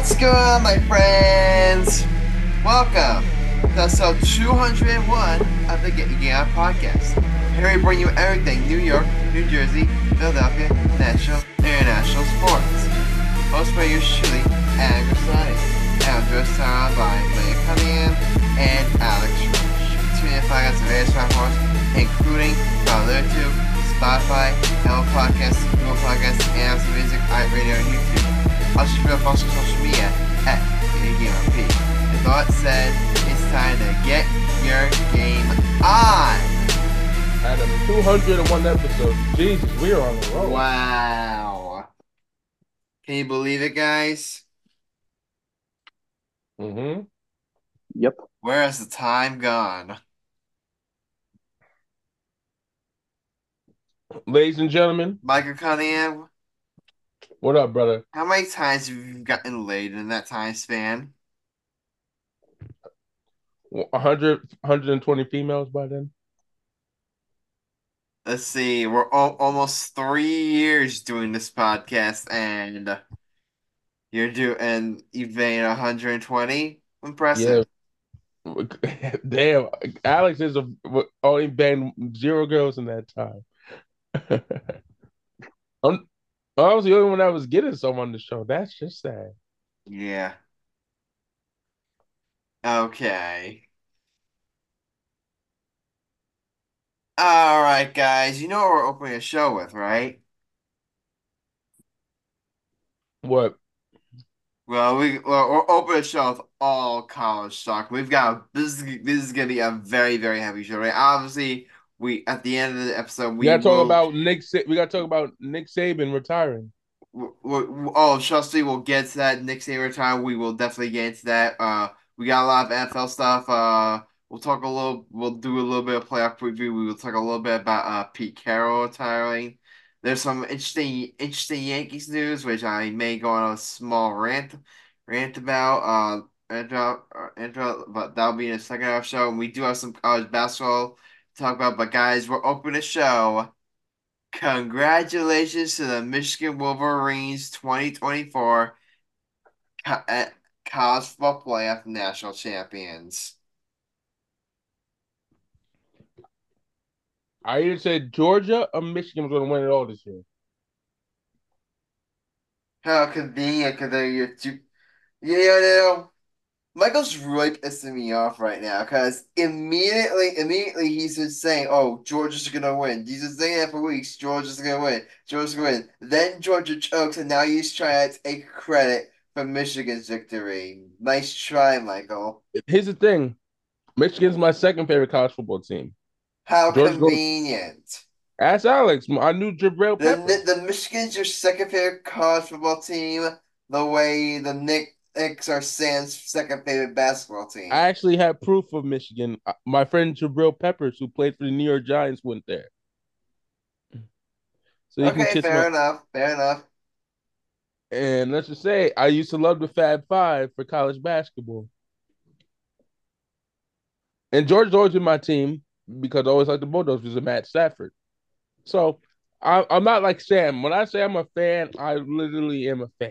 What's going on, my friends? Welcome to episode 201 of the Get Your Game On podcast. Here we bring you everything New York, New Jersey, Philadelphia, national, international sports. Hosted by yours truly, Adam Grassani. And just on by Leah Cunningham and Alex Reich. Tune in podcasts on various platforms, including Father 2, Spotify, Apple Podcasts, Google Podcasts, Amazon Music, iRadio, and YouTube. Also, you can follow us social media at GameOP. With that said, it's time to get your game on. Adam, 201 episodes. Jesus, we are on the road. Wow. Can you believe it, guys? Mm-hmm. Yep. Where has the time gone? Ladies and gentlemen, Michael Cunningham, what up, brother? how many times have you gotten laid in that time span? 100, 120 females by then? Let's see, we're al- almost three years doing this podcast, and you're doing and you've made 120. Impressive. Yeah. Damn, Alex is a, only banged zero girls in that time. I'm, I was the only one that was getting some on the show. That's just sad. Yeah. Okay. All right, guys. You know what we're opening a show with, right? What? Well, we well, we're opening a show with all college talk. We've got this. Is, this is gonna be a very very heavy show, right? Obviously, we at the end of the episode We we gotta talk will- about Nick. We gotta talk about Nick Saban retiring. w- w- oh, trust me, we'll get to that. Nick Saban retiring. we will definitely get into that. Uh, we got a lot of NFL stuff. Uh, we'll talk a little. We'll do a little bit of playoff preview. We will talk a little bit about uh Pete Carroll retiring. There's some interesting, interesting Yankees news, which I may go on a small rant, rant about. Uh, rant about, uh, rant about, but that'll be in the second half show. And we do have some college basketball talk about. But guys, we're opening the show. Congratulations to the Michigan Wolverines 2024 co- uh, college football playoff national champions. I either said Georgia or Michigan was gonna win it all this year. How convenient because they're your two. You know, Michael's really pissing me off right now because immediately, immediately he's just saying, "Oh, Georgia's gonna win." He's been saying that for weeks. Georgia's gonna win. Georgia's gonna win. Then Georgia chokes, and now he's trying to take credit for Michigan's victory. Nice try, Michael. Here's the thing: Michigan's my second favorite college football team. How Georgia goes- convenient. Ask Alex. I knew Jabril The, the, the Michigan's your second favorite college football team, the way the Nick Knicks are Sam's second favorite basketball team. I actually have proof of Michigan. Uh, My friend Jabril Peppers, who played for the New York Giants, went there. So you Okay, fair my- enough. Fair enough. And let's just say, I used to love the Fab Five for college basketball. And George always been my team because I always liked the Bulldogs because of Matt Stafford. So I, I'm not like Sam. When I say I'm a fan, I literally am a fan.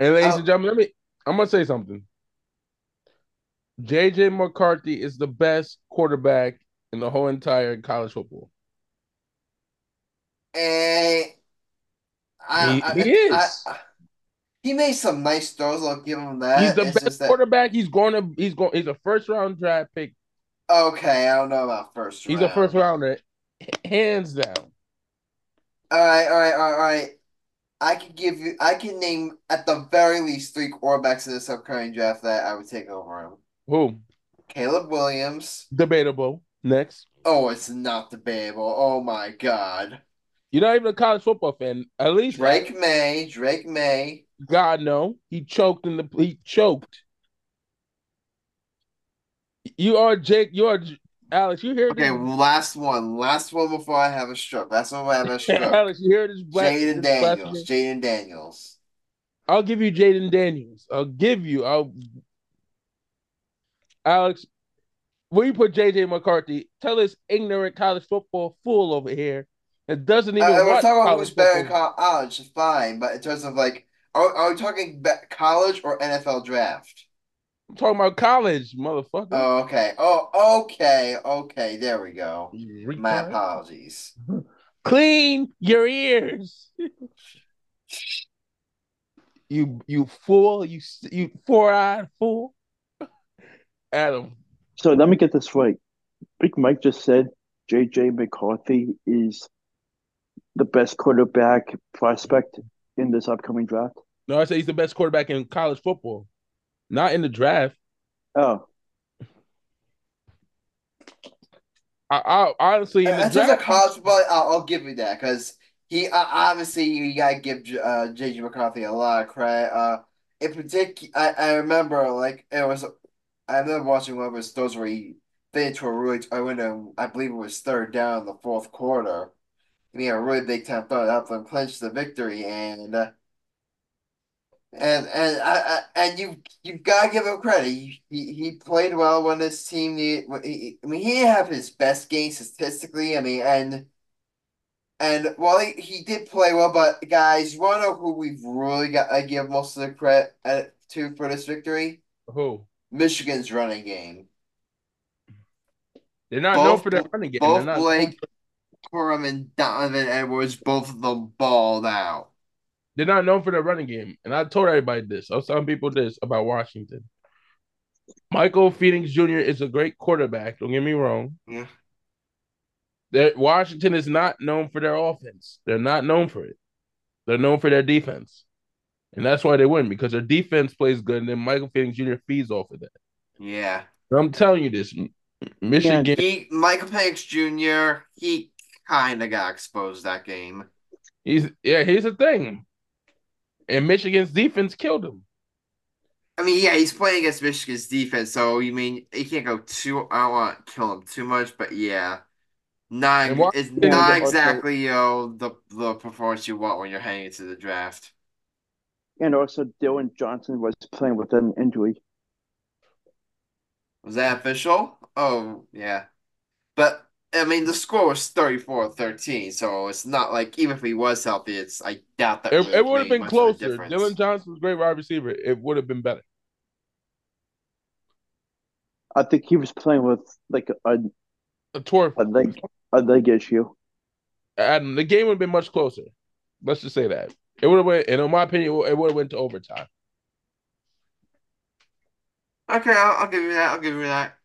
And ladies Oh. and gentlemen, let me. I'm gonna say something. JJ McCarthy is the best quarterback in the whole entire college football. And I, He- I- he is. I- he made some nice throws. I'll give him that. He's the It's best just that- quarterback. He's going to. He's going. He's a first round draft pick. Okay, I don't know about first He's round. a first rounder, hands down. All right, all right, all right, all right. I could give you. I can name at the very least three quarterbacks in this upcoming draft that I would take over him. Who? Caleb Williams. Debatable. Next. Oh, it's not debatable. Oh my God. You're not even a college football fan. At least Drake Maye. Drake Maye. God no. He choked in the. He choked. You are Jake. You are Alex. You hear Okay, this? last one. Last one before I have a stroke. Last one I have a stroke. Alex, you hear this? Black, Jayden Daniels. Jayden Daniels. I'll give you Jayden Daniels. I'll give you. I'll. Alex, where you put JJ McCarthy? Tell this ignorant college football fool over here It doesn't even. Uh, we're talking about who's better in college, fine, but in terms of like, are, are we talking college or NFL draft? I'm talking about college, motherfucker. Oh, okay. Oh, okay. Okay. There we go. You My apologies. Clean your ears. you you fool. You you four eyed fool. Adam. So let me get this right. Big Mike just said JJ McCarthy is the best quarterback prospect in this upcoming draft. No, I say he's the best quarterback in college football, not in the draft. Oh, I, I honestly in the of draft. college football, I'll, I'll give you that because he uh, obviously you gotta give uh, JJ McCarthy a lot of credit. Uh, in particular, I, I remember like it was. I remember watching one of his throws where he fit into a really. I went to, I believe it was third down in the fourth quarter. And he made a really big time throw that helped them clinch the victory, and uh, and and I, I and you you've got to give him credit. He, he played well when his team needed. he- I mean, he didn't have his best game statistically. I mean, and and while he, he did play well, but guys, you want to know who we've really got to give most of the credit uh, to for this victory? Who? Michigan's running game. They're not Both- known for their running game. They're Both not Blake Corum and Donovan Edwards, both of them balled out. They're not known for their running game. And I told everybody this. I was telling people this about Washington. Michael Penix Jr. is a great quarterback. Don't get me wrong. Yeah. That Washington is not known for their offense. They're not known for it. They're known for their defense. And that's why they win because their defense plays good, and then Michael Penix Jr. feeds off of that. Yeah. I'm telling you this. Michigan, He Michael Penix Jr. He kind of got exposed that game. he's yeah, here's the thing. And Michigan's defense killed him. I mean, yeah, he's playing against Michigan's defense, so you mean he can't go too. I don't want to kill him too much, but yeah, not it's not exactly you know the the performance you want when you're heading to the draft. and also Dylan Johnson was playing with an injury. Was that official? Oh yeah, but I mean the score was 34-13, so it's not like even if he was healthy, it's I doubt that It, it would have been much of a closer. Dylan Johnson's a great wide receiver. It would have been better. I think he was playing with like a, A tour a leg a leg issue. and the game would have been much closer. Let's just say that. It would have went, and in my opinion, it would have went to overtime. Okay, I'll, I'll give you that. I'll give you that.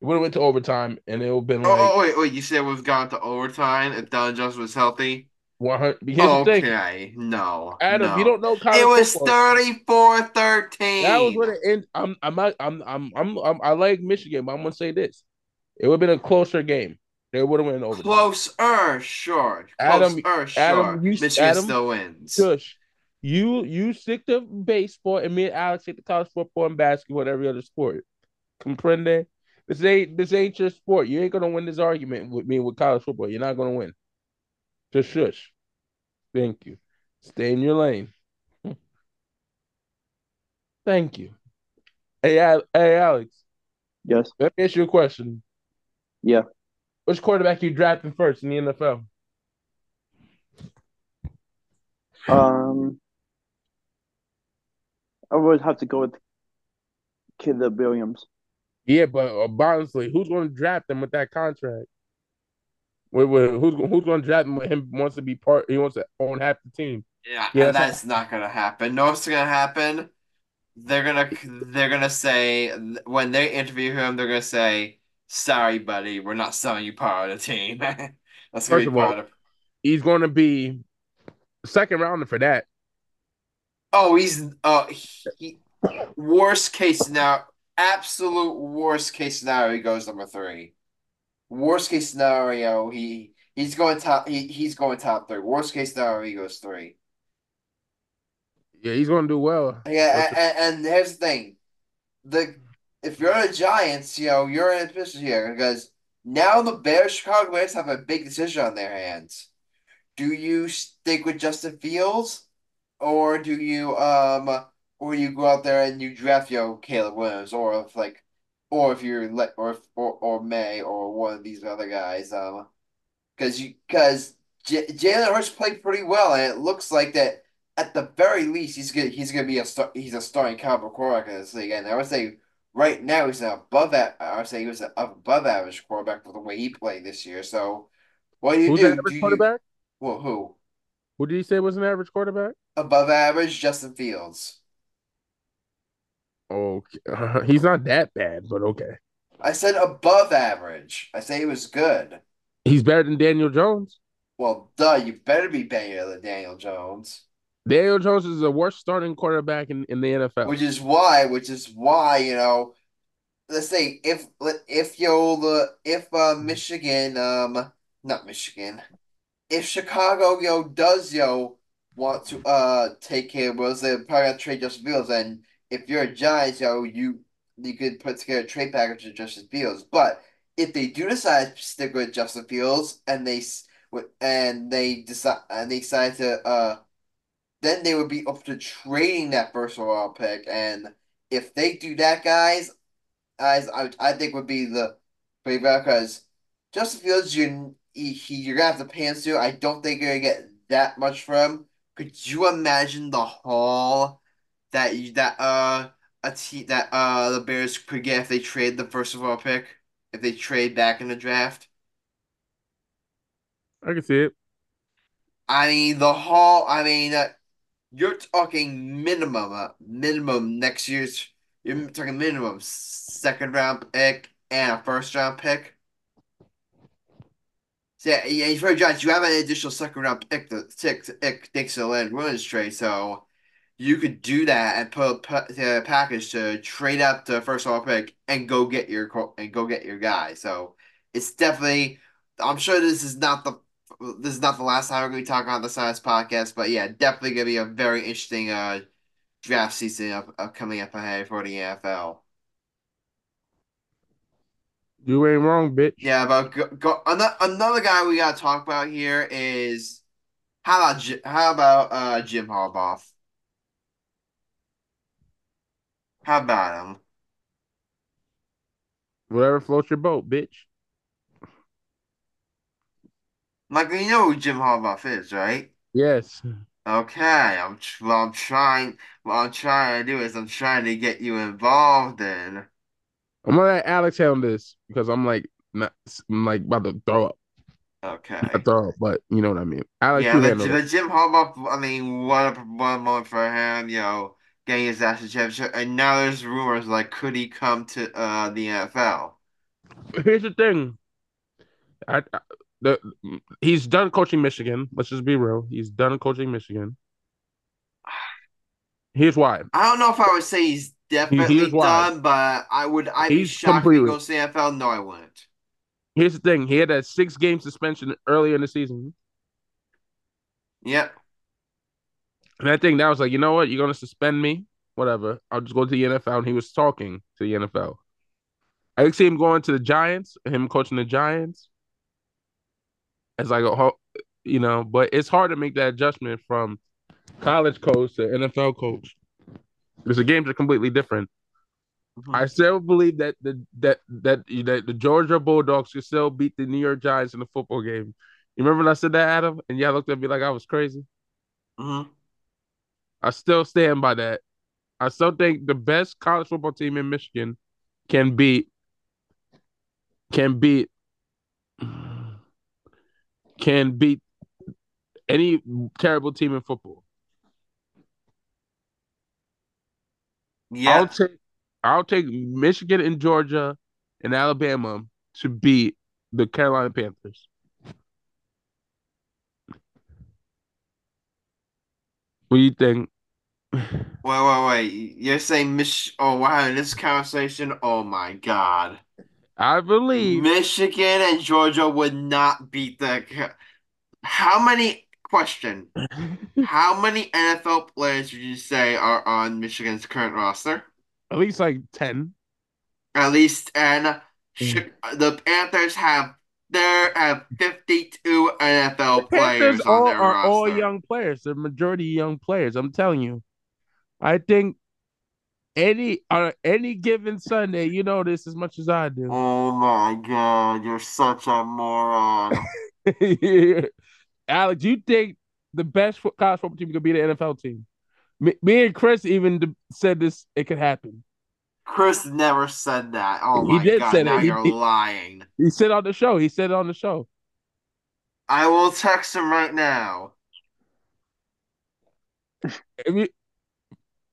It would have went to overtime, and it would have been Oh, oh like oh, wait, wait. You said we've gone to overtime if Dylan Johnson was healthy? 100. Here's the thing, Okay, no. Adam, no. you don't know college It was football. 34-13. That was what it ended. I'm, I'm, not, I'm, I'm, I'm, I'm, I like Michigan, but I'm gonna say this: it would have been a closer game. They would have went overtime. Closer, sure. Adam- Closer, sure. Adam, you- Michigan Adam, still wins. Shush. You you stick to baseball, and me and Alex stick to college football and basketball and every other sport. Comprende? This ain't this ain't your sport. You ain't gonna win this argument with me with college football. You're not gonna win. Just shush. Thank you. Stay in your lane. Thank you. Hey, hey, Alex. Yes. Let me ask you a question. Yeah. Which quarterback you drafting first in the NFL? Um, I would have to go with Caleb Williams. Yeah, but honestly, who's going to draft him with that contract? Who's who's going to draft him with him? Wants to be part? He wants to own half the team. Yeah, Yeah, and that's- that's not gonna happen. No, what's gonna happen? They're gonna they're gonna say when they interview him, they're gonna say, "Sorry, buddy, we're not selling you part of the team." that's gonna First of all- of. He's going to be second rounder for that. Oh, he's uh he worst case scenario, absolute worst case scenario. He goes number three. Worst case scenario, he he's going top. He he's going top three. Worst case scenario, he goes three. Yeah, he's going to do well. Yeah, and, and here's the thing, the if you're the Giants, you know you're in a position here because now the Bears, Chicago Bears have a big decision on their hands. Do you stick with Justin Fields, or do you um, or you go out there and you draft yo Caleb Williams, or if like, or if you're let or if, or or Maye or one of these other guys um, because you because J- Jalen Hurts played pretty well, and it looks like that at the very least he's gonna he's gonna be a star, he's a starting caliber quarterback in this league. And I would say right now he's an above that. I would say he was an above average quarterback for the way he played this year. So what do you Who's do? an average do you, quarterback? well, who Who did you say was an average quarterback? above average? Justin Fields. Okay, he's not that bad, but okay. I said above average. I say he was good. He's better than Daniel Jones. Well, duh, you better be better than Daniel Jones. Daniel Jones is the worst starting quarterback in, in the NFL. Which is why, which is why, you know, let's say if if yo the if uh Michigan um not Michigan, if Chicago yo does yo want to uh take him, of Wills, they're probably gonna trade Justin Fields, and if you're a Giants, yo, you you could put together a trade package with Justin Fields. But if they do decide to stick with Justin Fields and they and they decide and they decide to uh then they would be up to trading that first overall pick. And if they do that, guys, guys, I, I think would be the favorite because Justin Fields, you he, he, you're gonna have to pay him. I don't think you're gonna get that much from. Could you imagine the haul that that uh a team that uh the Bears could get if they trade the first overall pick? If they trade back in the draft? I can see it. I mean, the haul. I mean, uh, you're talking minimum, uh, minimum next year's. You're talking minimum second round pick and a first round pick. So yeah, yeah, for Giants, you have an additional second round pick to thanks to the Leonard Williams trade, so you could do that and put a package to trade up the first round pick and go get your and go get your guy. So it's definitely. I'm sure this is not the this is not the last time we're going to be talking on the Science Podcast, but yeah, definitely going to be a very interesting uh draft season up, up coming up ahead for the NFL. You ain't wrong, bitch. Yeah, but go, go another another guy we got to talk about here is how about how about uh Jim Harbaugh? How about him? Whatever floats your boat, bitch. Like you know who Jim Harbaugh is, right? Yes. Okay, I'm what I'm trying what I'm trying to do is I'm trying to get you involved in. I'm gonna let Alex handle this because I'm like not I'm like about to throw up. Okay. Not throw up, but you know what I mean. Alex, Yeah, but, handle Jim Harbaugh, I mean, what a one moment for him, yo. Getting his national championship, and now there's rumors like could he come to uh the NFL? Here's the thing. I, I the he's done coaching Michigan. Let's just be real. He's done coaching Michigan. Here's why. I don't know if I would say he's definitely done, but I would I'd be He's shocked if he goes to the NFL. No, I wouldn't. Here's the thing. He had a six game suspension earlier in the season. Yep. And I think that was like, you know what? You're gonna suspend me? Whatever. I'll just go to the NFL. And he was talking to the NFL. I could see him going to the Giants, him coaching the Giants. As like a you know, but it's hard to make that adjustment from college coach to NFL coach. Because the games are completely different. Mhm. I still believe that the that that that the Georgia Bulldogs could still beat the New York Giants in the football game. You remember when I said that, Adam? And y'all looked at me like I was crazy. Mhm. I still stand by that. I still think the best college football team in Michigan can beat can beat can beat any terrible team in football. Yeah. I'll take I'll take Michigan and Georgia and Alabama to beat the Carolina Panthers. What do you think? Wait, wait, wait. You're saying Mich? Oh wow, in this conversation, oh my God, I believe Michigan and Georgia would not beat the. How many? Question. How many NFL players would you say are on Michigan's current roster? at least like 10. At least, and Mm. The Panthers have there are 52 NFL players on all their are all young players. The majority young players. I'm telling you. I think any on any given Sunday, you know this as much as I do. Oh my God, you're such a moron. Alex, you think the best college football team could be the NFL team? Me, me and Chris even said this. It could happen. Chris never said that. Oh He my did god! say now that. You're he- lying. He said on the show. He said it on the show. I will text him right now. Mean,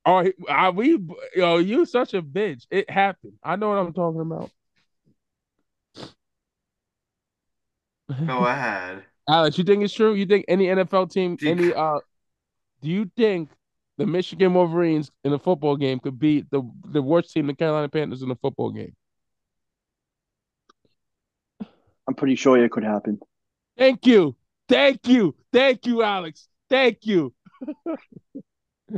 are, are we? Yo, you such a bitch. It happened. I know what I'm talking about. Go ahead. Alex, you think it's true? You think any NFL team, Do you- any uh, do you think the Michigan Wolverines in a football game could beat the the worst team, the Carolina Panthers, in a football game? I'm pretty sure it could happen. Thank you, thank you, thank you, Alex, thank you.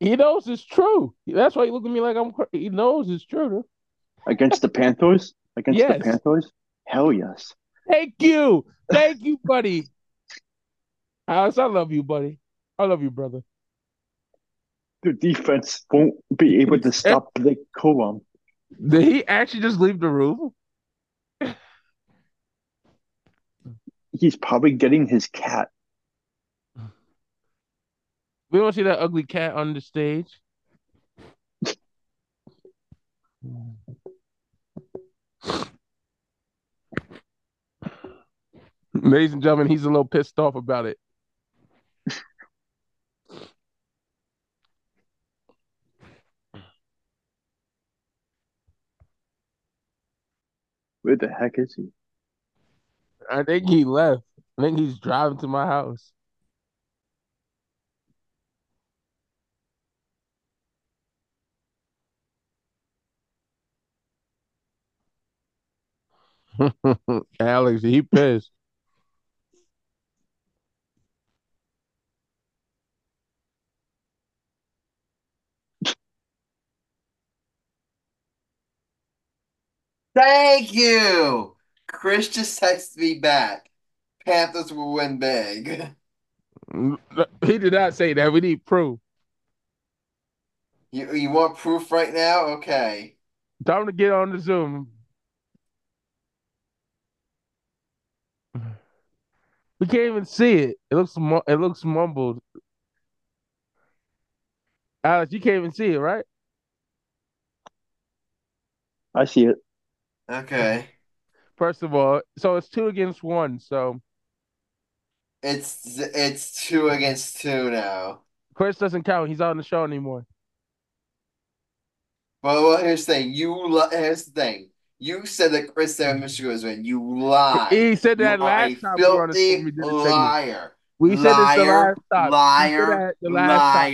he knows it's true. That's why he look at me like I'm. He knows it's true. Against the Panthers? Against Yes. the Panthers? Hell yes. Thank you, thank you, buddy. Alex, I love you, buddy. I love you, brother. The defense won't be able to stop Blake Corum. Did he actually just leave the room? He's probably getting his cat. We don't see that ugly cat on the stage. Ladies and gentlemen, he's a little pissed off about it. Where the heck is he? I think he left. I think he's driving to my house. Alex, he pissed. Thank you. Chris just texted me back. Panthers will win big. He did not say that. We need proof. You you want proof right now? Okay. Time to get on the Zoom. We can't even see it. It looks it looks mumbled. Alex, you can't even see it, right? I see it. Okay. First of all, so it's two against one. So It's it's two against two now. Chris doesn't count. He's not on the show anymore. But well, here's the thing. You li- here's the thing. You said that Chris said mm-hmm. Michigan was winning. You lied. He said that are last time we were on the filthy show. We did the segment. liar. We said this the Liar, last time. Liar, the last time.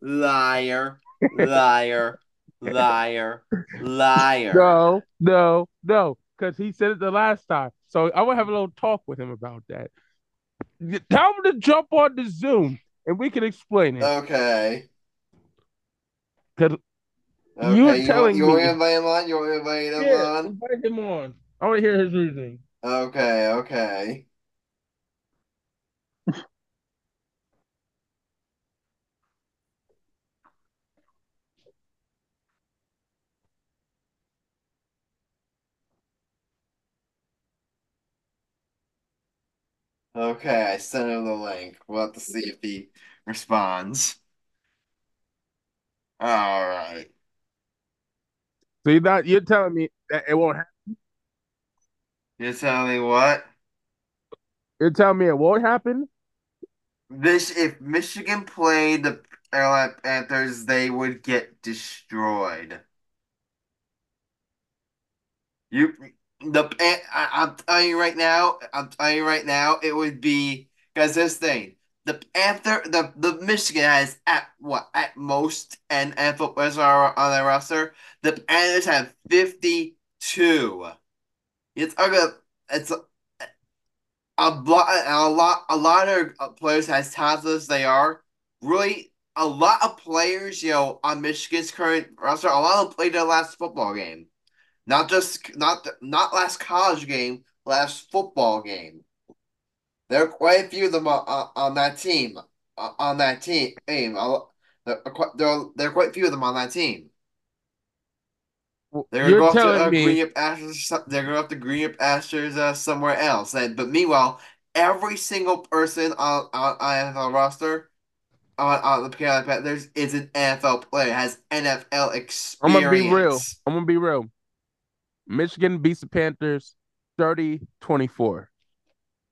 liar, liar, liar, liar, liar. No, no, no, because he said it the last time. So I want to have a little talk with him about that. Tell him to jump on the Zoom and we can explain it. Okay. 'Cause Okay. You were you telling want, you want me- to invite him on? You want to invite him yeah, on? invite him on. I want to hear his reasoning. Okay, okay. Okay, I sent him the link. We'll have to see if he responds. All right. So you're not you're telling me that it won't happen. You're telling me what? You're telling me it won't happen? This if Michigan played the Carolina Panthers, they would get destroyed. You the Pan- I, I'm telling you right now, I'm telling you right now, it would be because this thing, the Panther, the the Michigan has at what at most and and footballers are on their roster. The Panthers have 52. It's a it's a, a lot a lot a lot of uh, players as talented as they are. Really, a lot of players, you know, on Michigan's current roster, a lot of them played their last football game. Not just not not last college game, last football game. There are quite a few of them on, on, that team. On that team. There are quite there are, there are quite a few of them on that team. They're You're going to uh, me Green Up Astros. They're going to have to Green Up Astros uh, somewhere else. And, but meanwhile, every single person on on NFL roster on, on the Carolina Panthers is an NFL player, has NFL experience. I'm gonna be real. I'm gonna be real. Michigan beats the Panthers 30-24.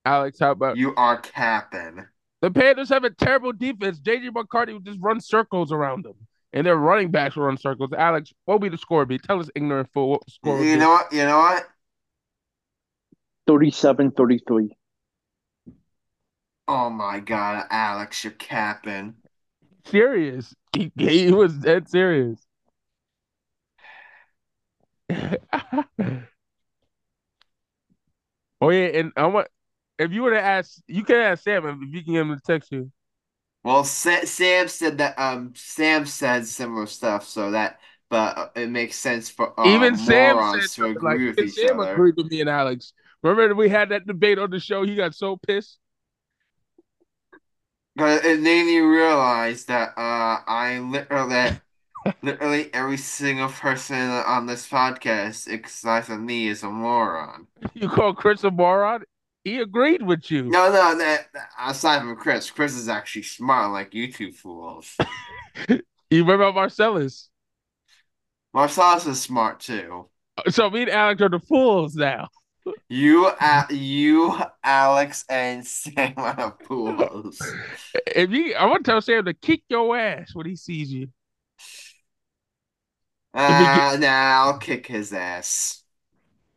Alex, how about You are capping. the Panthers have a terrible defense? JJ McCarthy would just run circles around them. And their running backs will run circles. Alex, what will be the score be? Tell us ignorant fool what the score would You be. know what? You know what? 37 33. Oh my God, Alex, you're capping. serious. He, he was dead serious. oh yeah, and I want if you were to ask, you can ask Sam if you can get him to text you. Well, Sa- Sam said that. Um, Sam said similar stuff, so that, but uh, it makes sense for uh, Even Sam said to agree like with each Sam other. agreed with me and Alex. Remember we had that debate on the show? He got so pissed. But it made me realize that uh, I literally, literally every single person on this podcast, except for me, is a moron. You call Chris a moron? He agreed with you. No, no, that, that- aside from Chris, Chris is actually smart like you two fools. You remember Marcellus? Marcellus is smart too. So me and Alex are the fools now. You, uh, you, Alex, and Sam are fools. If you, I want to tell Sam to kick your ass when he sees you. Uh, now I'll kick his ass.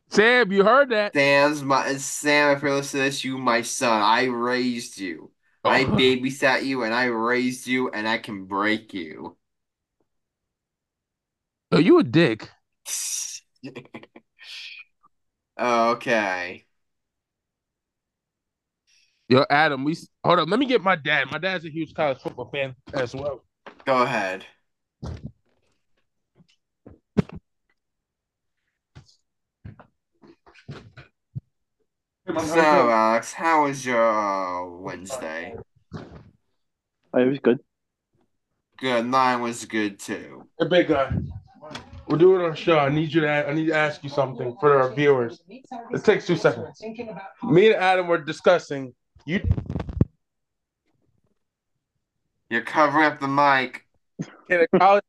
Sam, you heard that? Sam's my Sam. If you're listening to this, you my son. I raised you. I Oh. babysat you, and I raised you, and I can break you. Oh, you a dick. okay. Yo, Adam, we hold up. Let me get my dad. My dad's a huge college football fan as well. Go ahead. So, Alex, how was your uh, Wednesday? It was good. Good. Mine was good too. Hey, big guy. We're doing our show. I need you to. I need to ask you something for our viewers. It takes two seconds. Me and Adam were discussing. You You're covering up the mic. can a college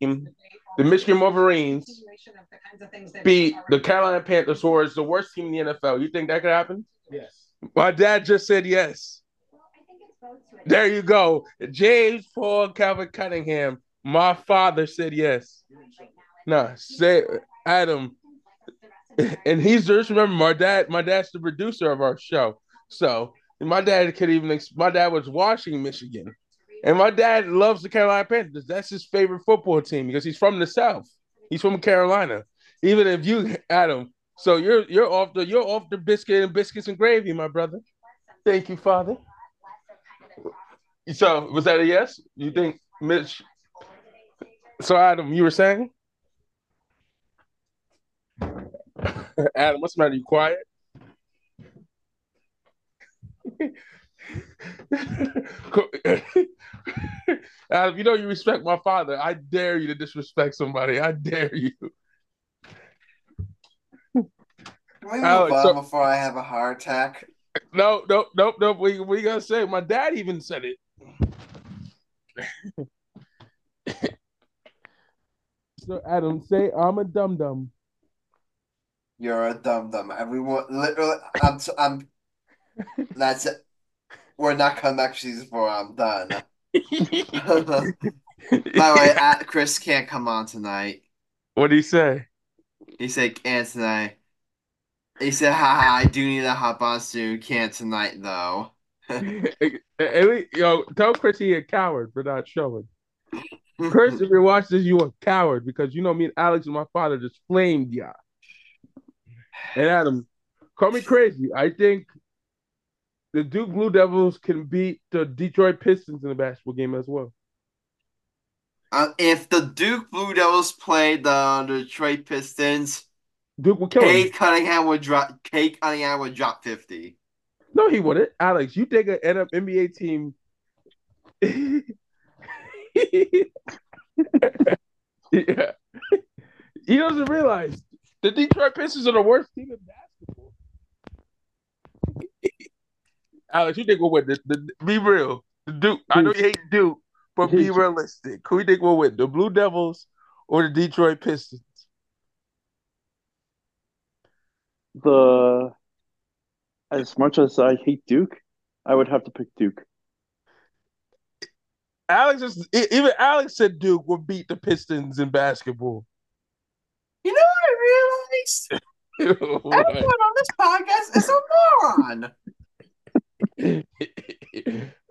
team, the Michigan Wolverines, beat the Carolina Panthers, who is the worst team in the NFL. You think that could happen? Yes. My dad just said yes. There you go. James Paul Calvin Cunningham. My father said yes. No, say Adam. And he's just remember my dad, my dad's the producer of our show. So my dad could even my dad was watching Michigan. And my dad loves the Carolina Panthers. That's his favorite football team because he's from the South. He's from Carolina. Even if you Adam, so you're you're off the you're off the biscuit and biscuits and gravy, my brother. Thank you, Father. So was that a yes? You think Mitch? So Adam, you were saying? Adam, what's the matter? You quiet? Adam, you know you respect my father. I dare you to disrespect somebody. I dare you. Can we move Alex, on so- before I have a heart attack? No, no, no, no. What, what you gonna say? My dad even said it. so Adam, say I'm a dum dum. You're a dum dum. Everyone, literally, I'm. t- I'm. That's it. We're not coming back to season four. I'm done. By the way, uh, Chris can't come on tonight. what did he say? He said can't tonight. He said, haha, I do need to hop on soon. Can't tonight though. At least, yo, tell Chris he a coward for not showing. Chris, if you're watching this, you a coward because you know me and Alex and my father just flamed ya. And Adam, call me crazy. I think the Duke Blue Devils can beat the Detroit Pistons in the basketball game as well. Uh, if the Duke Blue Devils play the Detroit Pistons, Duke will kill him. Cade Cunningham would drop. Cade Cunningham would drop fifty. No, he wouldn't. Alex, you take an NBA team. yeah. he doesn't realize the Detroit Pistons are the worst team in basketball. Alex, you think we'll win? The, the, be real. The Duke. I know you hate Duke, but be realistic. Who you think will win? The Blue Devils or the Detroit Pistons? The as much as I hate Duke, I would have to pick Duke. Alex is even Alex said Duke would beat the Pistons in basketball. You know what I realized? Everyone on this podcast is a moron.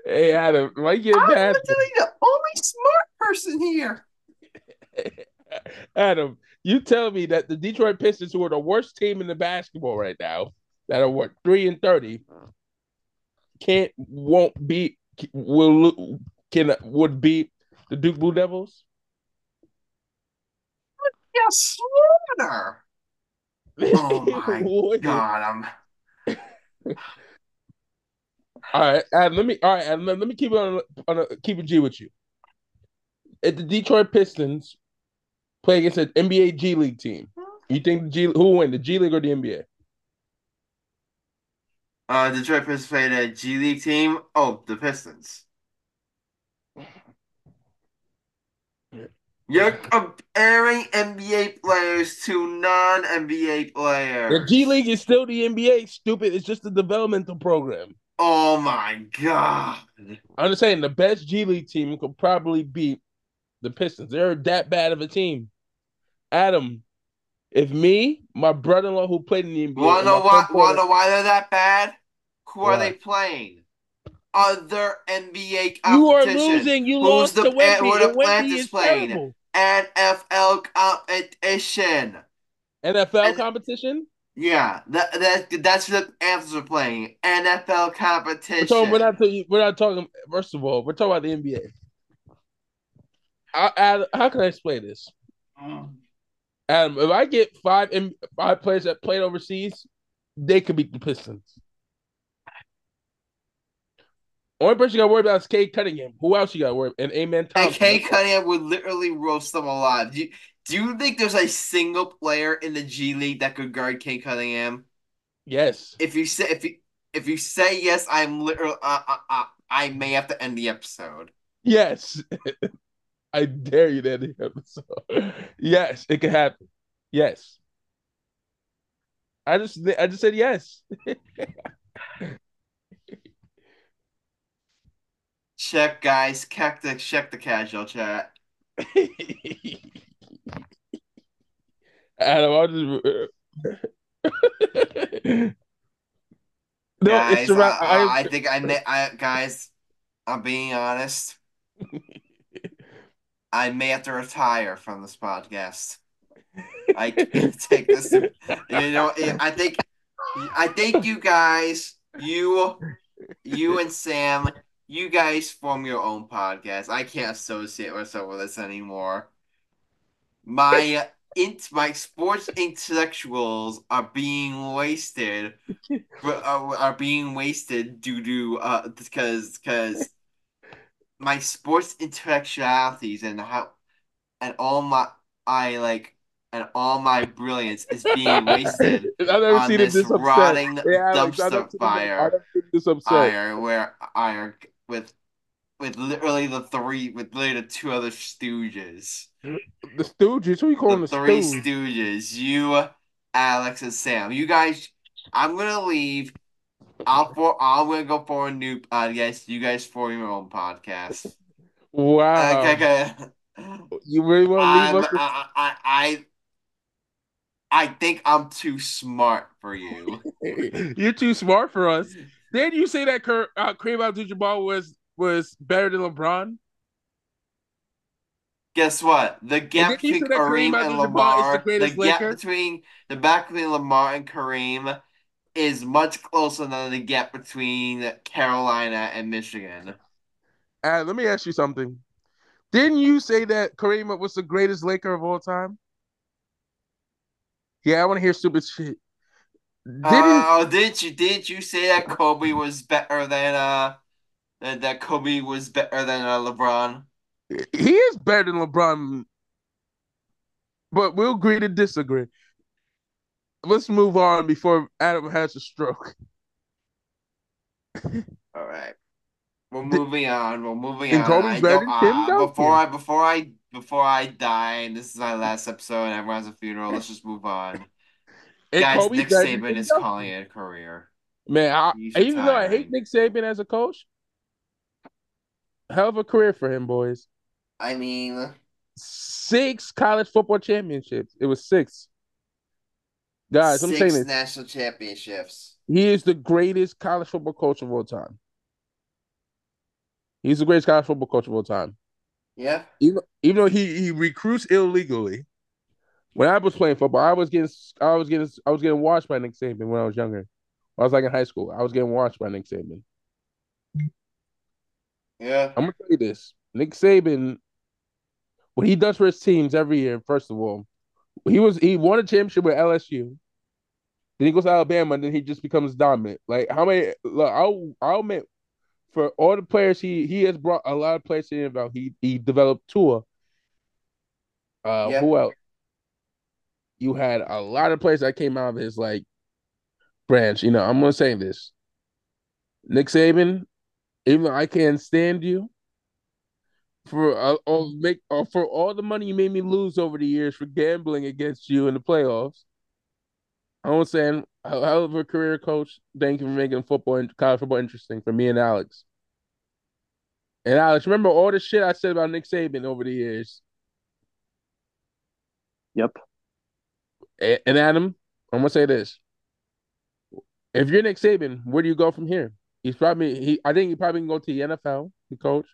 hey Adam, why you getting I'm mad? literally the only smart person here. Adam, you tell me that the Detroit Pistons, who are the worst team in the basketball right now, that are what three and thirty, can't won't beat will can would beat the Duke Blue Devils? Yes, slaughter. Oh my god, I'm All right, Adam, let me all right, Adam, let let me keep it on, on a keep it G with you. If the Detroit Pistons play against an NBA G League team, you think the G who will win, the G League or the NBA? uh Detroit Pistons played a G League team. Oh, the Pistons. You're comparing NBA players to non-NBA players. The G League is still the NBA, stupid. It's just a developmental program. Oh my god. I'm just saying the best G League team could probably beat the Pistons. They're that bad of a team. Adam, if me, my brother-in-law who played in the NBA, Wanna know why? Wanna know why they're that bad? Who are they playing? Other NBA competition. you are losing. You Who's lost the- to Wemby, who the and Wemby is playing? terrible. NFL competition. NFL And- competition. Yeah, that, that that's what the Panthers are playing. NFL We're, competition. talking, we're not. talking- We're not talking. First of all, we're talking about the NBA. How, how can I explain this? Mm. Adam, if I get five M- five players that played overseas, they could beat the Pistons. Only person you got to worry about is Cade Cunningham. Who else you got to worry? And Amen And Thompson. Cade Cunningham would literally roast them alive. Do you, do you think there's a single player in the G League that could guard Cade Cunningham? Yes. If you say if you if you say yes, I'm literally uh, uh, uh, I may have to end the episode. Yes. I dare you to end the episode. Yes, it could happen. Yes. I just I just said yes. Check guys, check the check the casual chat. Adam, I'll just No, guys, it's around. I, I, I, I think I I guys, I'm being honest. I may have to retire from this podcast. I can't take this. You know, I think, I think you guys, you, you and Sam, you guys form your own podcast. I can't associate myself with this anymore. My int, my sports intellectuals are being wasted, are, are being wasted due to uh because because my sports intellectualities and how and all my I like and all my brilliance is being wasted I've never on seen this this rotting Yeah, Alex, I've never dumpster fire this upset. fire where iron with with literally the three with literally the two other stooges. The Stooges. Who you calling The the, three Stooges? stooges. You, Alex, and Sam. You guys I'm gonna leave. I'll for I'm gonna go for a new podcast. You guys for your own podcast. Wow. Okay, okay. You really want to leave us? I, I, I, I think I'm too smart for you. You're too smart for us. Did you say that uh, Kareem Abdul-Jabbar was was better than LeBron? Guess what? The gap between Kareem Kareem and Abdul-Jabbar the Lamar, the gap Laker? between the back between Lamar and Kareem is much closer than the gap between Carolina and Michigan. Uh, let me ask you something. Didn't you say that Kareem was the greatest Laker of all time? Yeah, I want to hear stupid shit. Didn't Oh, didn't you? Didn't you say that Kobe was better than uh that, that Kobe was better than uh, LeBron? he is better than LeBron? but we'll agree to disagree. Let's move on before Adam has a stroke. All right. We're moving on. We're moving And on. I Tim uh, before I before I before I die, and this is my last episode, and everyone has a funeral. Let's just move on. And Guys, Kobe's Nick Saban is Duncan. calling it a career. Man, I, even though I hate. Nick Saban as a coach, hell of a career for him, boys. I mean, Six college football championships. It was six. Guys, I'm saying six this. national championships. He is the greatest college football coach of all time. He's the greatest college football coach of all time. Yeah. Even, even though he, he recruits illegally. When I was playing football, I was getting I was getting I was getting watched by Nick Saban when I was younger. When I was like in high school. I was getting watched by Nick Saban. Yeah. I'm gonna tell you this. Nick Saban, what he does for his teams every year, first of all, he was he won a championship with LSU. Then he goes to Alabama, and then he just becomes dominant. Like how many? Look, I'll I'll admit for all the players he he has brought a lot of players to the NFL. He he developed Tua. Uh, Yeah. who else? You had a lot of players that came out of his like branch. You know, I'm gonna say this. Nick Saban, even though I can't stand you for uh, all make uh, for all the money you made me lose over the years for gambling against you in the playoffs. I'm saying hell hell of a career coach. Thank you for making football and college football interesting for me and Alex. And Alex, remember all the shit I said about Nick Saban over the years. Yep. A- And Adam, I'm gonna say this: if you're Nick Saban, where do you go from here? He's probably he. I think he probably can go to the NFL He coach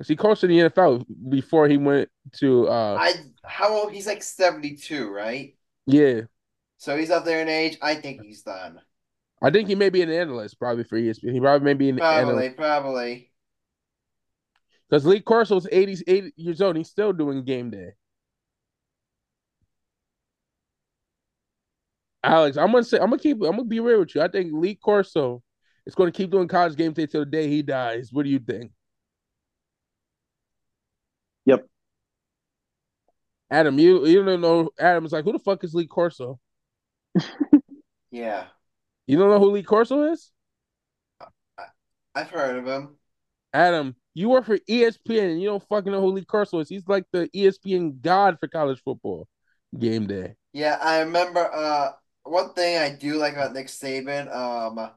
because he coached in the NFL before he went to. uh I how old? He's like 72, right? Yeah, So he's up there in age. I think he's done. I think he may be an analyst probably for ESPN. He probably may be an analyst Probably, probably. because Lee Corso's 80, 80 years old. He's still doing game day. Alex, I'm gonna say I'm gonna keep I'm gonna be real with you. I think Lee Corso is gonna keep doing college game day till the day he dies. What do you think? Yep. Adam, you you don't know Adam's like, who the fuck is Lee Corso? Yeah. You don't know who Lee Corso is? I've heard of him. Adam, you work for ESPN and you don't fucking know who Lee Corso is. He's like the ESPN god for college football game day. Yeah, I remember uh one thing I do like about Nick Saban, um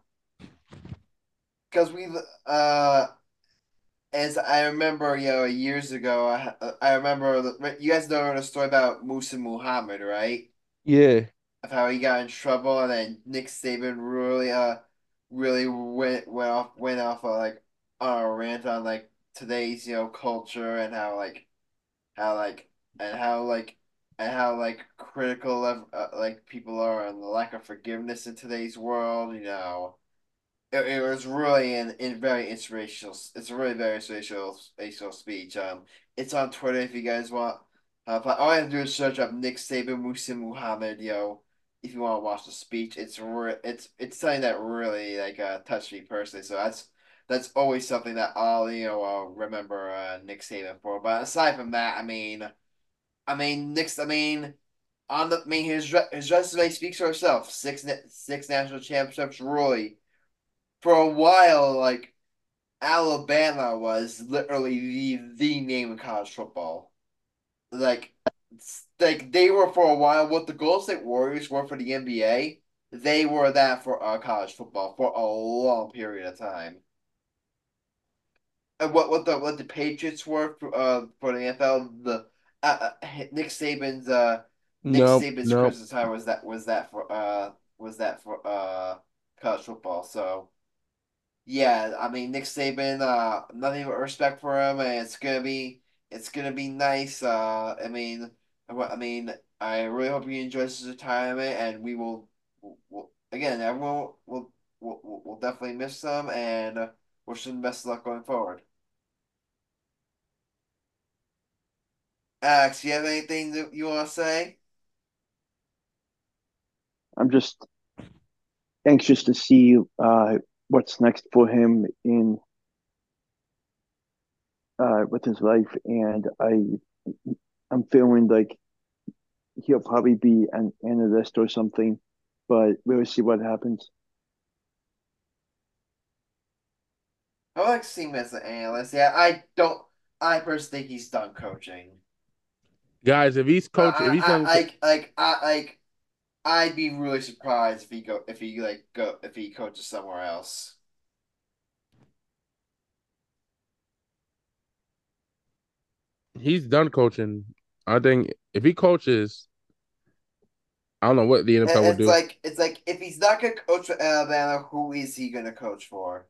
because we uh as I remember, you know, years ago, I I remember the, you guys know the story about Musa Muhammad, right? Yeah. Of how he got in trouble and then Nick Saban really uh really went went off went off uh, like on a rant on like today's, you know, culture and how like how like and how like and how like critical of uh, like people are and the lack of forgiveness in today's world, you know. It, it was really an in very inspirational. It's a really very inspirational, inspirational speech. Um, it's on Twitter if you guys want. Uh, but all I have to do is search up Nick Saban, Musa Muhammad, yo. If you want to watch the speech, it's re it's it's something that really like uh touched me personally. So that's that's always something that I'll you know I'll remember uh, Nick Saban for. But aside from that, I mean, I mean Nick's, I mean. On the, I mean, his his resume speaks for itself. Six six national championships, really for a while, like Alabama was literally the the name of college football. Like, like they were for a while what the Golden State Warriors were for the NBA. They were that for uh, college football for a long period of time. And what what the what the Patriots were for uh for the NFL, the uh, uh, Nick Saban's uh Nick No, Saban's no. Christmas time was that was that for uh was that for uh college football. So. Yeah, I mean Nick Saban, uh, nothing but respect for him, and it's gonna be it's gonna be nice. Uh, I mean, I mean, I really hope he enjoys his retirement, and we will, will, again, everyone will will will, definitely miss him, and wish him best luck going forward. Alex, you have anything that you want to say? I'm just anxious to see you. uh, what's next for him in uh, with his life, and I I'm feeling like he'll probably be an analyst or something. But we'll see what happens. I like to see him as an analyst. Yeah, I don't. I personally think he's done coaching. Guys, if he's coach, I, if he's I, done, like like I like I'd be really surprised if he go if he like go if he coaches somewhere else. he's done coaching. I think if he coaches, I don't know what the NFL would it's do. like it's like if he's not gonna coach for Alabama, who is he gonna coach for?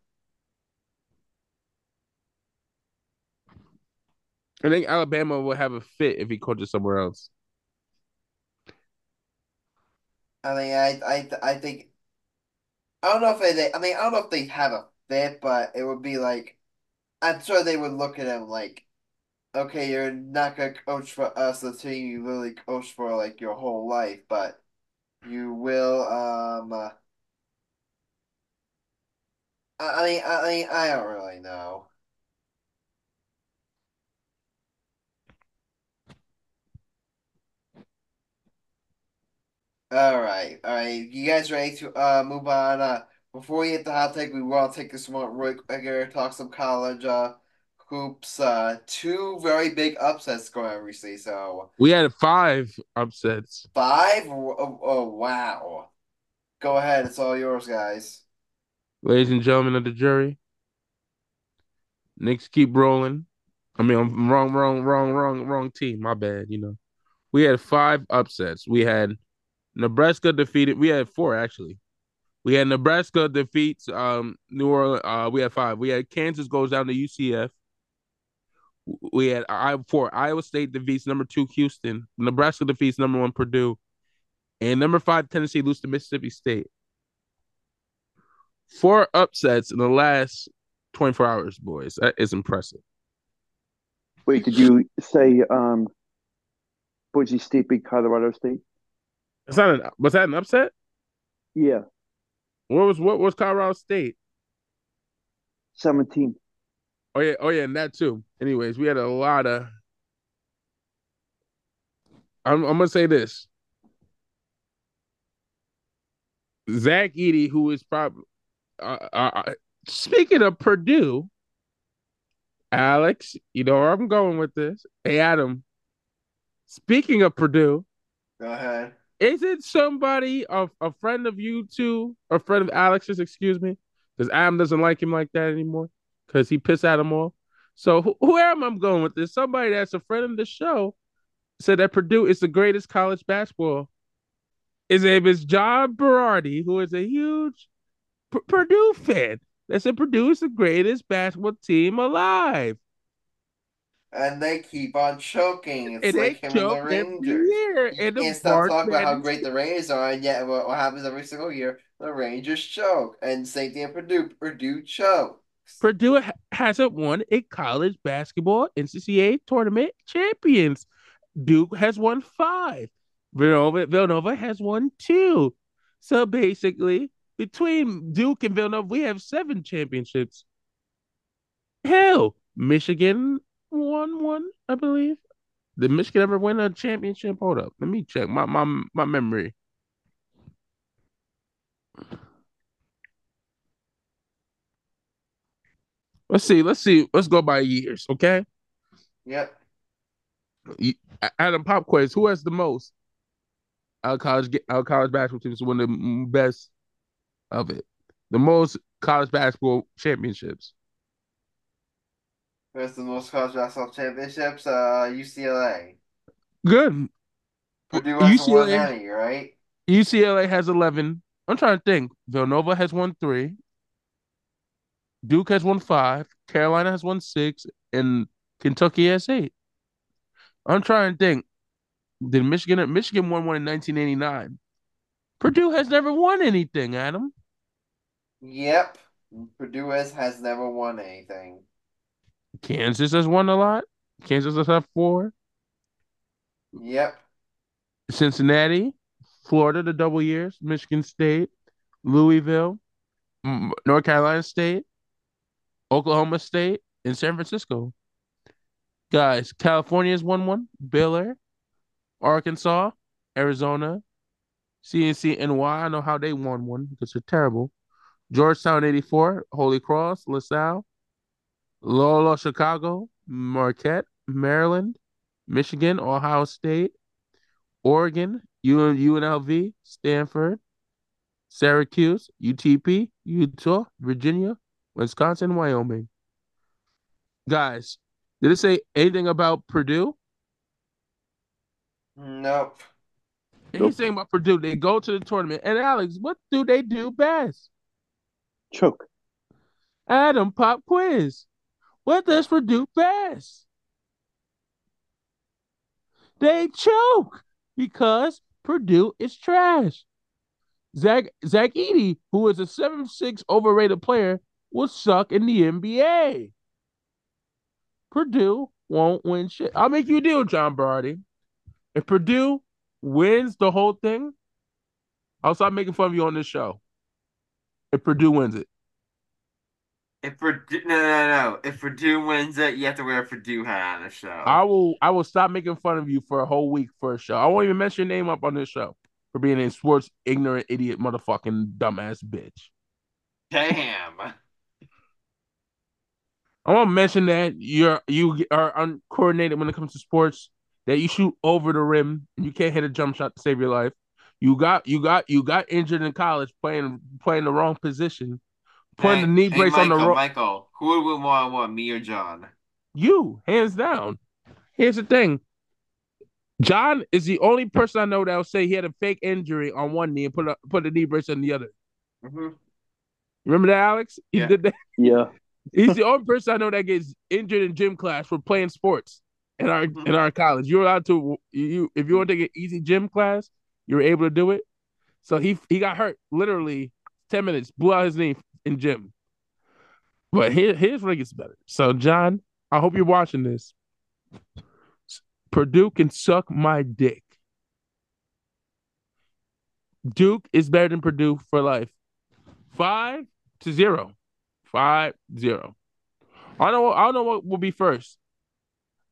I think Alabama will have a fit if he coaches somewhere else. I mean, I I I think I don't know if they I mean I don't know if they have a fit, but it would be like I'm sure they would look at him like, okay, you're not gonna coach for us, the team you literally coached for like your whole life, but you will um. uh, I mean I mean I don't really know. All right, all right. You guys ready to uh move on? Uh, before we hit the hot take, we want to take this moment really quick here, talk some college uh hoops. Uh, two very big upsets going on recently. So We had five upsets. five. Oh, oh wow. Go ahead, it's all yours, guys. Ladies and gentlemen of the jury, Knicks keep rolling. I mean, I'm wrong, wrong, wrong, wrong, wrong team. My bad. You know, we had five upsets. We had Nebraska defeated. We had four actually. We had Nebraska defeats um New Orleans. Uh, we had five. We had Kansas goes down to UCF. We had I four Iowa State defeats number two Houston. Nebraska defeats number one Purdue, and number five Tennessee loses to Mississippi State. Four upsets in the last 24 hours, boys. That is impressive. Wait, did you say um, Boise State beat Colorado State? It's not an was that an upset? Yeah, What was what was Colorado State? seventeen. Oh yeah, oh yeah, and that too. Anyways, we had a lot of. I'm I'm gonna say this. Zach Edey, who is probably uh, uh, speaking of Purdue, Alex, you know where I'm going with this. Hey Adam, speaking of Purdue, Go ahead. Is it somebody a, a friend of you two, a friend of Alex's, excuse me, because Adam doesn't like him like that anymore because he pissed at him all. So who, where am I going with this? Somebody that's a friend of the show said that Purdue is the greatest college basketball. His name is John Berardi, who is a huge P- Purdue fan. That said Purdue is the greatest basketball team alive. And they keep on choking. It's And they like him and the Rangers. year You in the can't stop talking about how great the Rangers are, and yet what, what happens every single year? The Rangers choke, and same thing at Purdue. Purdue choke. Purdue hasn't won a college basketball NCAA tournament champions. Duke has won five. Villanova, Villanova has won two. So basically, between Duke and Villanova, we have seven championships. Hell, Michigan won one, I believe. Did Michigan ever win a championship? Hold up, let me check my my my memory. Let's see. Let's see. Let's go by years, okay? Yep. Adam Pop quiz. Who has the most? Our college, our uh, college basketball teams win the best of it. The most college basketball championships. Where's the most college basketball championships? Uh, UCLA. Good. Purdue won UCLA, any, right? UCLA has eleven. I'm trying to think. Villanova has won three. Duke has won five. Carolina has won six, and Kentucky has eight. I'm trying to think. Did Michigan? Michigan won one in 1989. Purdue has never won anything, Adam. Yep. Purdue has, has never won anything. Kansas has won a lot. Kansas has had four. Yep. Cincinnati, Florida, the double years, Michigan State, Louisville, North Carolina State, Oklahoma State, and San Francisco. Guys, California has won one. Baylor, Arkansas, Arizona, CNC NY. I know how they won one because they're terrible. Georgetown 84, Holy Cross, LaSalle, Loyola Chicago, Marquette, Maryland, Michigan, Ohio State, Oregon, UNLV, Stanford, Syracuse, UTEP, Utah, Virginia, Wisconsin, Wyoming. Guys, did it say anything about Purdue? Nope. Anything about Purdue? They go to the tournament. And Alex, what do they do best? Choke. Adam, pop quiz. What does Purdue best? They choke because Purdue is trash. Zach Zach Edey, who is a seven six overrated player, will suck in the NBA. Purdue won't win shit. I'll make you a deal, John Barty. If Purdue wins the whole thing, I'll stop making fun of you on this show. If Purdue wins it. If Purdue, no, no, no. If Purdue wins it, you have to wear a Purdue hat on the show. I will I will stop making fun of you for a whole week for a show. I won't even mention your name up on this show for being a sports ignorant idiot motherfucking dumbass bitch. Damn. I want to mention that you're you are uncoordinated when it comes to sports. That you shoot over the rim and you can't hit a jump shot to save your life. You got you got you got injured in college playing playing the wrong position, putting Hey, the knee hey, brace on the Michael. Michael, who would we want, want, me or John? You hands down. Here's the thing. John is the only person I know that will say he had a fake injury on one knee and put a put a knee brace on the other. hmm Remember that, Alex? He Yeah. did that. Yeah. He's the only person I know that gets injured in gym class for playing sports in our Mhm. in our college. You're allowed to you if you want to take an easy gym class, you're able to do it. So he he got hurt literally ten minutes, blew out his knee in gym. But his his ring is better. So John, I hope you're watching this. Purdue can suck my dick. Duke is better than Purdue for life. Five to zero. Five zero. I don't know. I don't know what will be first.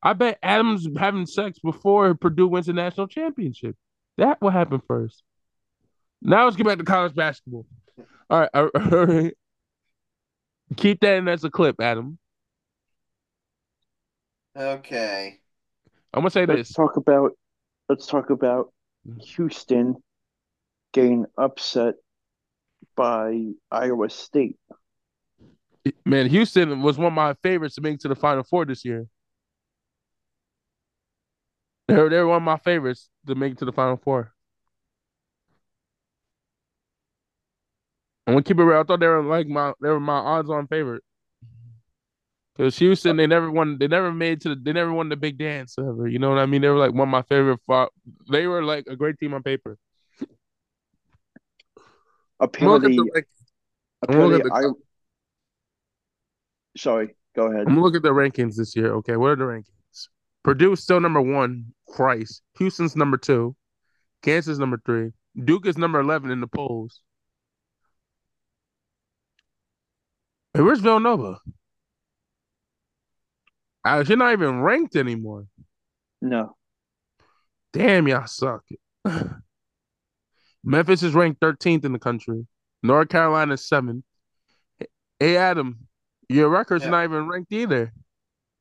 I bet Adams having sex before Purdue wins the national championship. That will happen first. Now let's get back to college basketball. All right, all right. Keep that in as a clip, Adam. Okay. I'm gonna say Let's this. talk about let's talk about Houston getting upset by Iowa State. Man, Houston was one of my favorites to make it to the Final Four this year. They're they're one of my favorites to make it to the Final Four. I'm gonna keep it real. I thought they were like my they were my odds on favorite. Because Houston, they never won. They never made to. The, they never won the big dance ever. You know what I mean? They were like one of my favorite. They were like a great team on paper. I'm gonna look at Apparently, the rank- I'm gonna look apparently at the- I. Sorry, go ahead. I'm gonna look at the rankings this year. Okay, what are the rankings? Purdue's still number one. Christ. Houston's number two. Kansas number three. Duke is number eleven in the polls. Hey, where's Villanova? Uh, Alex, you're not even ranked anymore. No, Damn, y'all suck. Memphis is ranked 13th in the country. North Carolina is seventh. Hey, Adam, your record's Yeah. not even ranked either.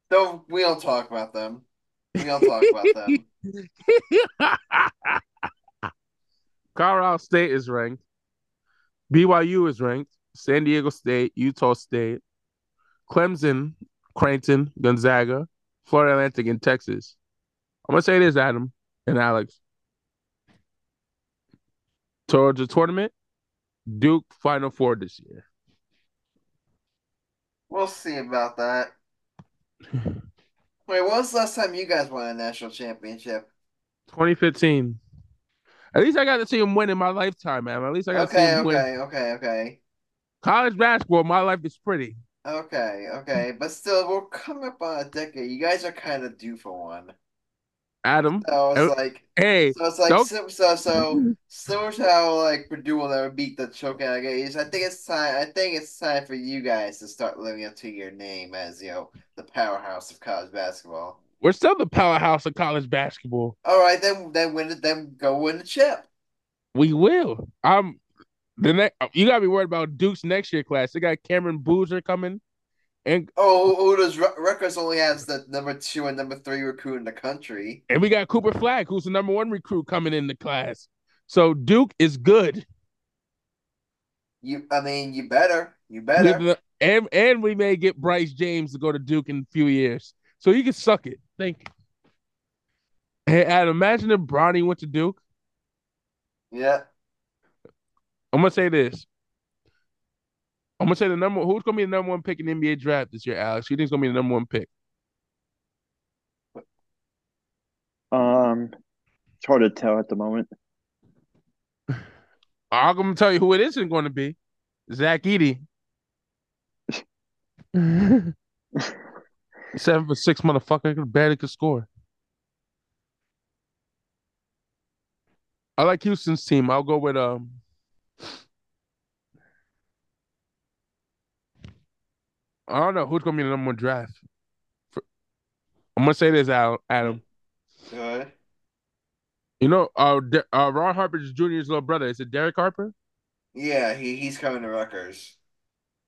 Don't we don't talk about them. We don't talk about them. Colorado State is ranked. BYU is ranked. San Diego State, Utah State, Clemson, Creighton, Gonzaga, Florida Atlantic, and Texas. I'm gonna say this, Adam and Alex. Towards the tournament, Duke Final Four this year. We'll see about that. Wait, when was the last time you guys won a national championship? 2015. At least I got to see him win in my lifetime, man. At least I got to see Okay, him win. okay, okay, okay. College basketball, my life is pretty. Okay, okay. But still, we're coming up on a decade. You guys are kind of due for one. Adam, So Oh, it's like, hey, so it's like, don't- so, so, so similar to how like Purdue will never beat the choking Aggies. I think it's time. I think it's time for you guys to start living up to your name as you know the powerhouse of college basketball. We're still the powerhouse of college basketball. All right, then then win it. Then go win the chip. We will. I'm the next. You gotta be worried about Duke's next year class. They got Cameron Boozer coming, and Oh, who does Ru- Rutgers only has the number two and number three recruit in the country? and we got Cooper Flagg, who's the number one recruit coming in the class. So Duke is good. You, I mean, you better, you better. And and we may get Bryce James to go to Duke in a few years. So you can suck it. Thank you. Hey, Adam, imagine if Bronny went to Duke. Yeah, I'm gonna say this. I'm gonna say the number. Who's gonna be the number one pick in the NBA draft this year, Alex? Who think's gonna be the number one pick? Um, it's hard to tell at the moment. I'm gonna tell you who it isn't going to be. Zach Edey. Seven for six motherfucker could barely could score. I like Houston's team. I'll go with um. I don't know who's gonna be the number one draft. I'm gonna say this, Al- Adam. You know, uh, De- uh, Ron Harper Jr.'s little brother is it Derek Harper? Yeah, he he's coming to Rutgers.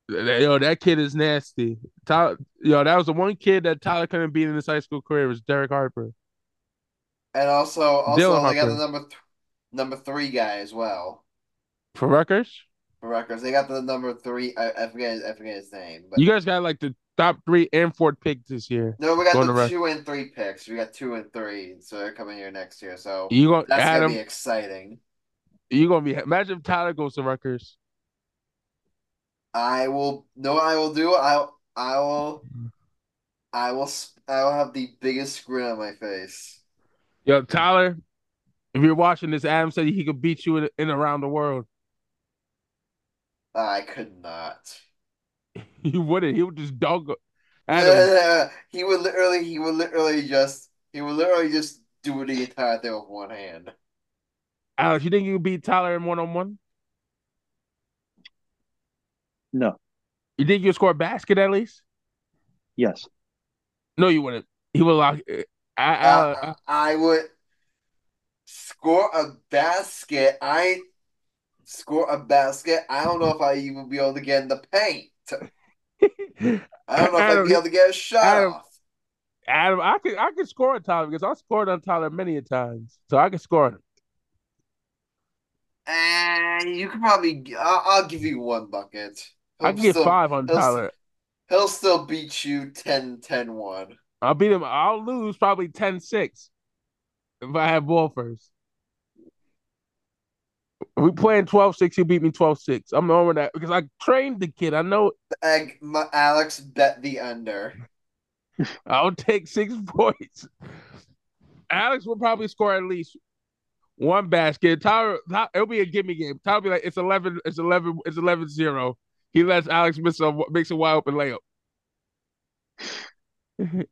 Yo, that kid is nasty. Tyler, yo, that was the one kid that Tyler couldn't beat in his high school career was Derek Harper. And also, also Dylan they got the number th- number three guy as well For Rutgers, for Rutgers. They got the number three. I, I forget I forget his name, but you guys got like the top three and fourth pick this year. no, we got going the two and three picks. We got two and three, so they're coming here next year. So You gonna that's Adam? gonna be exciting. You gonna be imagine if Tyler goes to Rutgers. I will. No, I will do. I I will. I will. I will have the biggest grin on my face. Yo, Tyler, if you're watching this, Adam said he could beat you in, in around the world. I could not. He wouldn't. He would just dog Adam. he would literally. He would literally just. He would literally just do the entire thing with one hand. Alex, you think you can beat Tyler in one on one? No. You think you'll score a basket at least? Yes. No, you wouldn't. He would lock. I, I, Uh, I would score a basket. I score a basket. I don't know if I even be able to get in the paint. I don't know if I'd be able to get a shot Adam, off. Adam, I could I could score on Tyler because I scored on Tyler many a times, so I can score on him. And you could probably. I'll, I'll give you one bucket. I He'll can get still- five on he'll, Tyler. He'll still beat you 10 10 1. I'll beat him. I'll lose probably 10-6 if I have ball first. We playing 12-6, he'll beat me 12-6. I'm over that because I trained the kid. I know Egg, my, Alex bet the under. I'll take six points. Alex will probably score at least one basket. Tyler, Ty- it'll be a gimme game. Tyler will be like, it's 11, it's 11, it's 11 0. He lets Alex miss a, makes a wide open layup.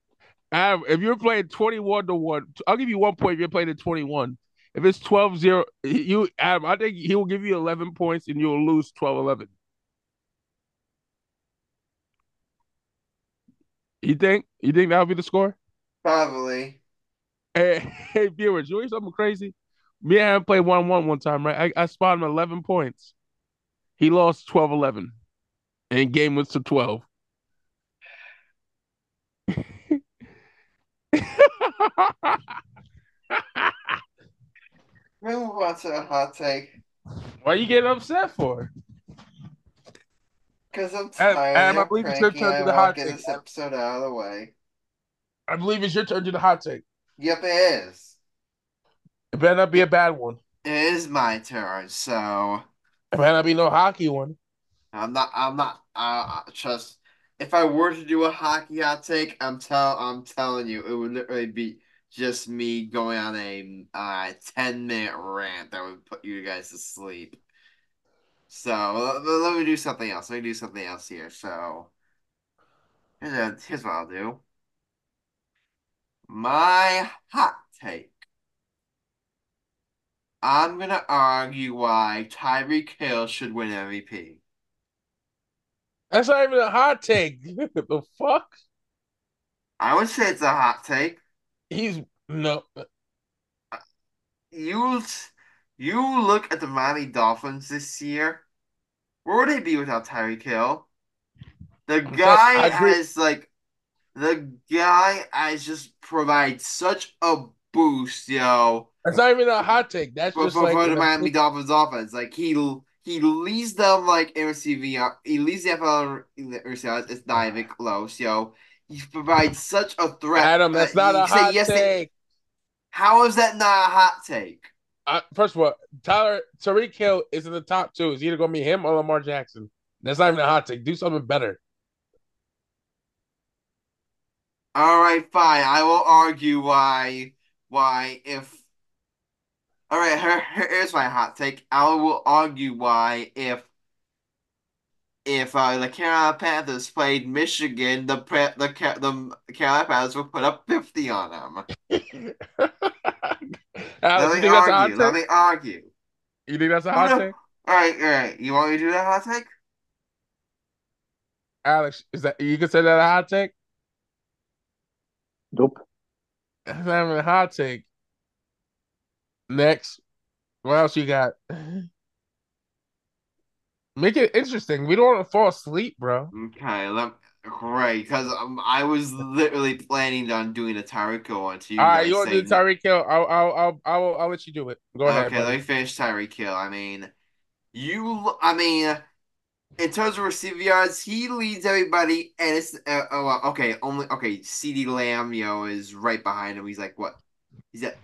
Adam, if you're playing 21 to 1, I'll give you one point if you're playing at 21. If it's 12 0, you, Adam, I think he will give you 11 points and you'll lose 12 11. You think? You think that'll be the score? Probably. Hey, hey, viewers, you hear something crazy? Me and him played 1 1 one time, right? I, I spotted him 11 points. He lost 12 11. And game was to 12. We'll move on to a hot take. Why you getting upset for? Because I'm tired. Adam, I I'm believe it's your turn to the hot get take. this episode out of the way. I believe it's your turn to the hot take. Yep, it is. It better not be a bad one. It is my turn, so It better not be no hockey one. I'm not. I'm not. Uh, just if I were to do a hockey hot take, I'm tell. I'm telling you, it would literally be just me going on a uh, ten minute rant that would put you guys to sleep. So let, let me do something else. Let me do something else here. So here's, a, here's what I'll do. My hot take. I'm gonna argue why Tyreek Hill should win MVP. That's not even a hot take. the fuck? I would say it's a hot take. He's no. You you look at the Miami Dolphins this year. Where would they be without Tyreek Hill? The guy has like the guy has just provides such a boost, yo. That's not even a hot take. That's for, just for, like for the Miami Dolphins offense. Like he he leads them like in receiving. He leads the NFL in receiving. It's not even close, yo. He provide such a threat. Adam, that's not a hot yes, take. How is that not a hot take? Uh, first of all, Tyler Tyreek Hill is in the top two. It's either going to be him or Lamar Jackson. That's not even a hot take. Do something better. All right, fine. I will argue why. Why if. All right, here, here's my hot take. I will argue why if. If uh, the Carolina Panthers played Michigan, the the the Carolina Panthers would put up fifty on them. let me argue. Let me argue. You think that's a hot take? All right, all right. You want me to do that hot take? Alex, is that you consider that a hot take? Nope. That's not even a hot take. Next. What else you got? Make it interesting. We don't want to fall asleep, bro. Okay, let great because um, I was literally planning on doing a Tyreek Hill one. All right, you want to do Tyreek Hill? I'll, I'll, I'll, I'll, I'll let you do it. Go okay, ahead. Okay, let me finish Tyreek Hill. I mean, you. I mean, in terms of receiving yards, he leads everybody, and it's uh, oh okay, only okay. CeeDee Lamb, you know, is right behind him. He's like what? He's at.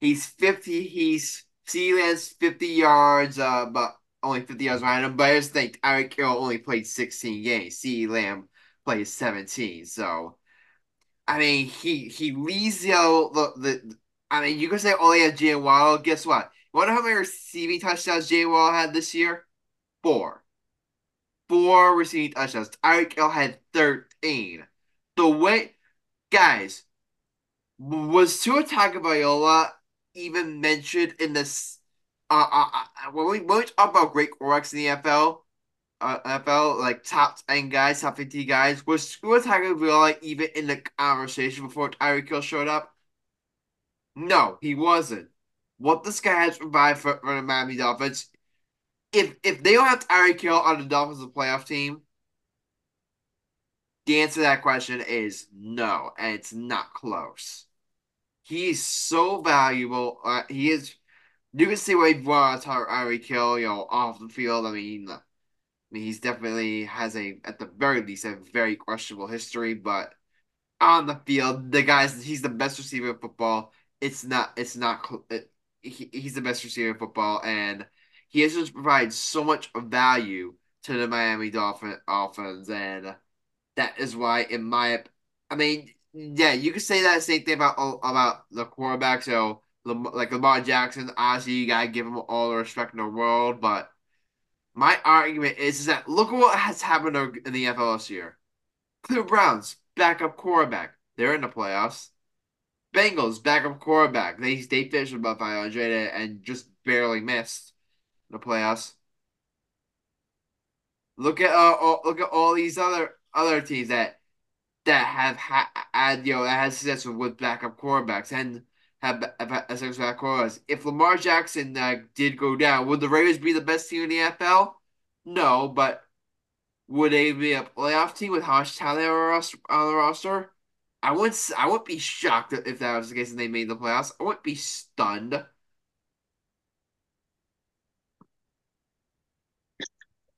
He's fifty. He's CeeDee Lamb's fifty yards, uh, but only fifty yards behind him. But I just think Eric Hill only played sixteen games. CeeDee Lamb plays seventeen. So, I mean, he he leads know, the the. I mean, you can say only had Jay Waddle. Guess what? Wonder how many receiving touchdowns Jay Waddle had this year? Four. Four receiving touchdowns. Tyreek Hill had 13. The way, guys, was Tua Tagovailoa even mentioned in this? Uh, uh, uh, when we when we talk about great quarterbacks in the NFL, uh, NFL like top ten guys, top fifty guys, was Tua Tagovailoa even in the conversation before Tyreek Hill showed up? No, he wasn't. What this guy has provided for, for the Miami Dolphins if if they don't have Tyreek Hill on the Dolphins playoff team, the answer to that question is no, and it's not close. He's so valuable. Uh, he is. You can see why he brought Tyreek Hill, you know, off the field. I mean, I mean, he's definitely has a, at the very least, a very questionable history. But on the field, the guys, he's the best receiver in football. It's not. It's not. It, he, he's the best receiver in football, and he has just provided so much value to the Miami Dolphin offense, and that is why, in my, I mean, yeah, you could say that same thing about about the quarterback. So, like Lamar Jackson, obviously you gotta give him all the respect in the world. But my argument is, is that look at what has happened in the NFL this year. Cleveland Browns backup quarterback, they're in the playoffs. Bengals backup quarterback, they they finished above 500 and just barely missed the playoffs. Look at uh, all, look at all these other other teams that that have had you know that has success with backup quarterbacks and have, have, have success quarterbacks. If Lamar Jackson uh, did go down, would the Ravens be the best team in the NFL? No, but would they be a playoff team with much talent on the roster? I wouldn't. I wouldn't be shocked if that was the case and they made the playoffs. I wouldn't be stunned.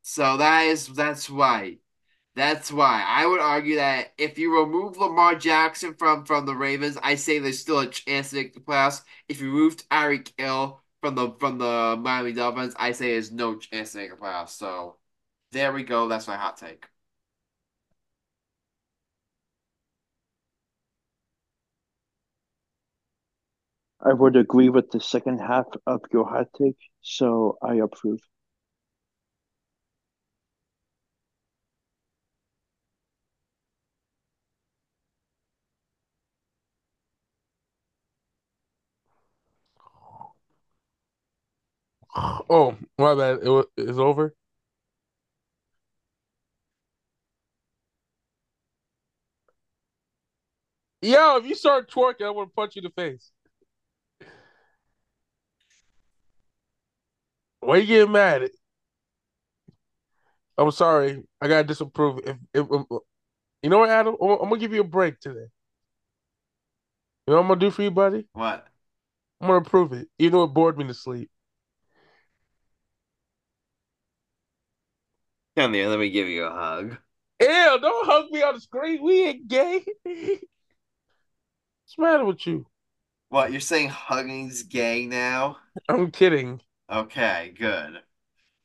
So that is that's why. That's why I would argue that if you remove Lamar Jackson from from the Ravens, I say there's still a chance to make the playoffs. If you remove Tyreek Hill from the from the Miami Dolphins, I say there's no chance to make the playoffs. So there we go. That's my hot take. I would agree with the second half of your hot take, so I approve. Oh, my bad. It it's over. Yo, if you start twerking, I want to punch you in the face. Why you getting mad? At? I'm sorry. I gotta disapprove. If, if, if you know what, Adam, I'm, I'm, gonna give you a break today. You know what I'm gonna do for you, buddy? What? I'm gonna prove it. You know it bored me to sleep. Come here, let me give you a hug. Ew, don't hug me on the screen. We ain't gay. What's the matter with you? What, you're saying hugging's gay now? I'm kidding. Okay, good.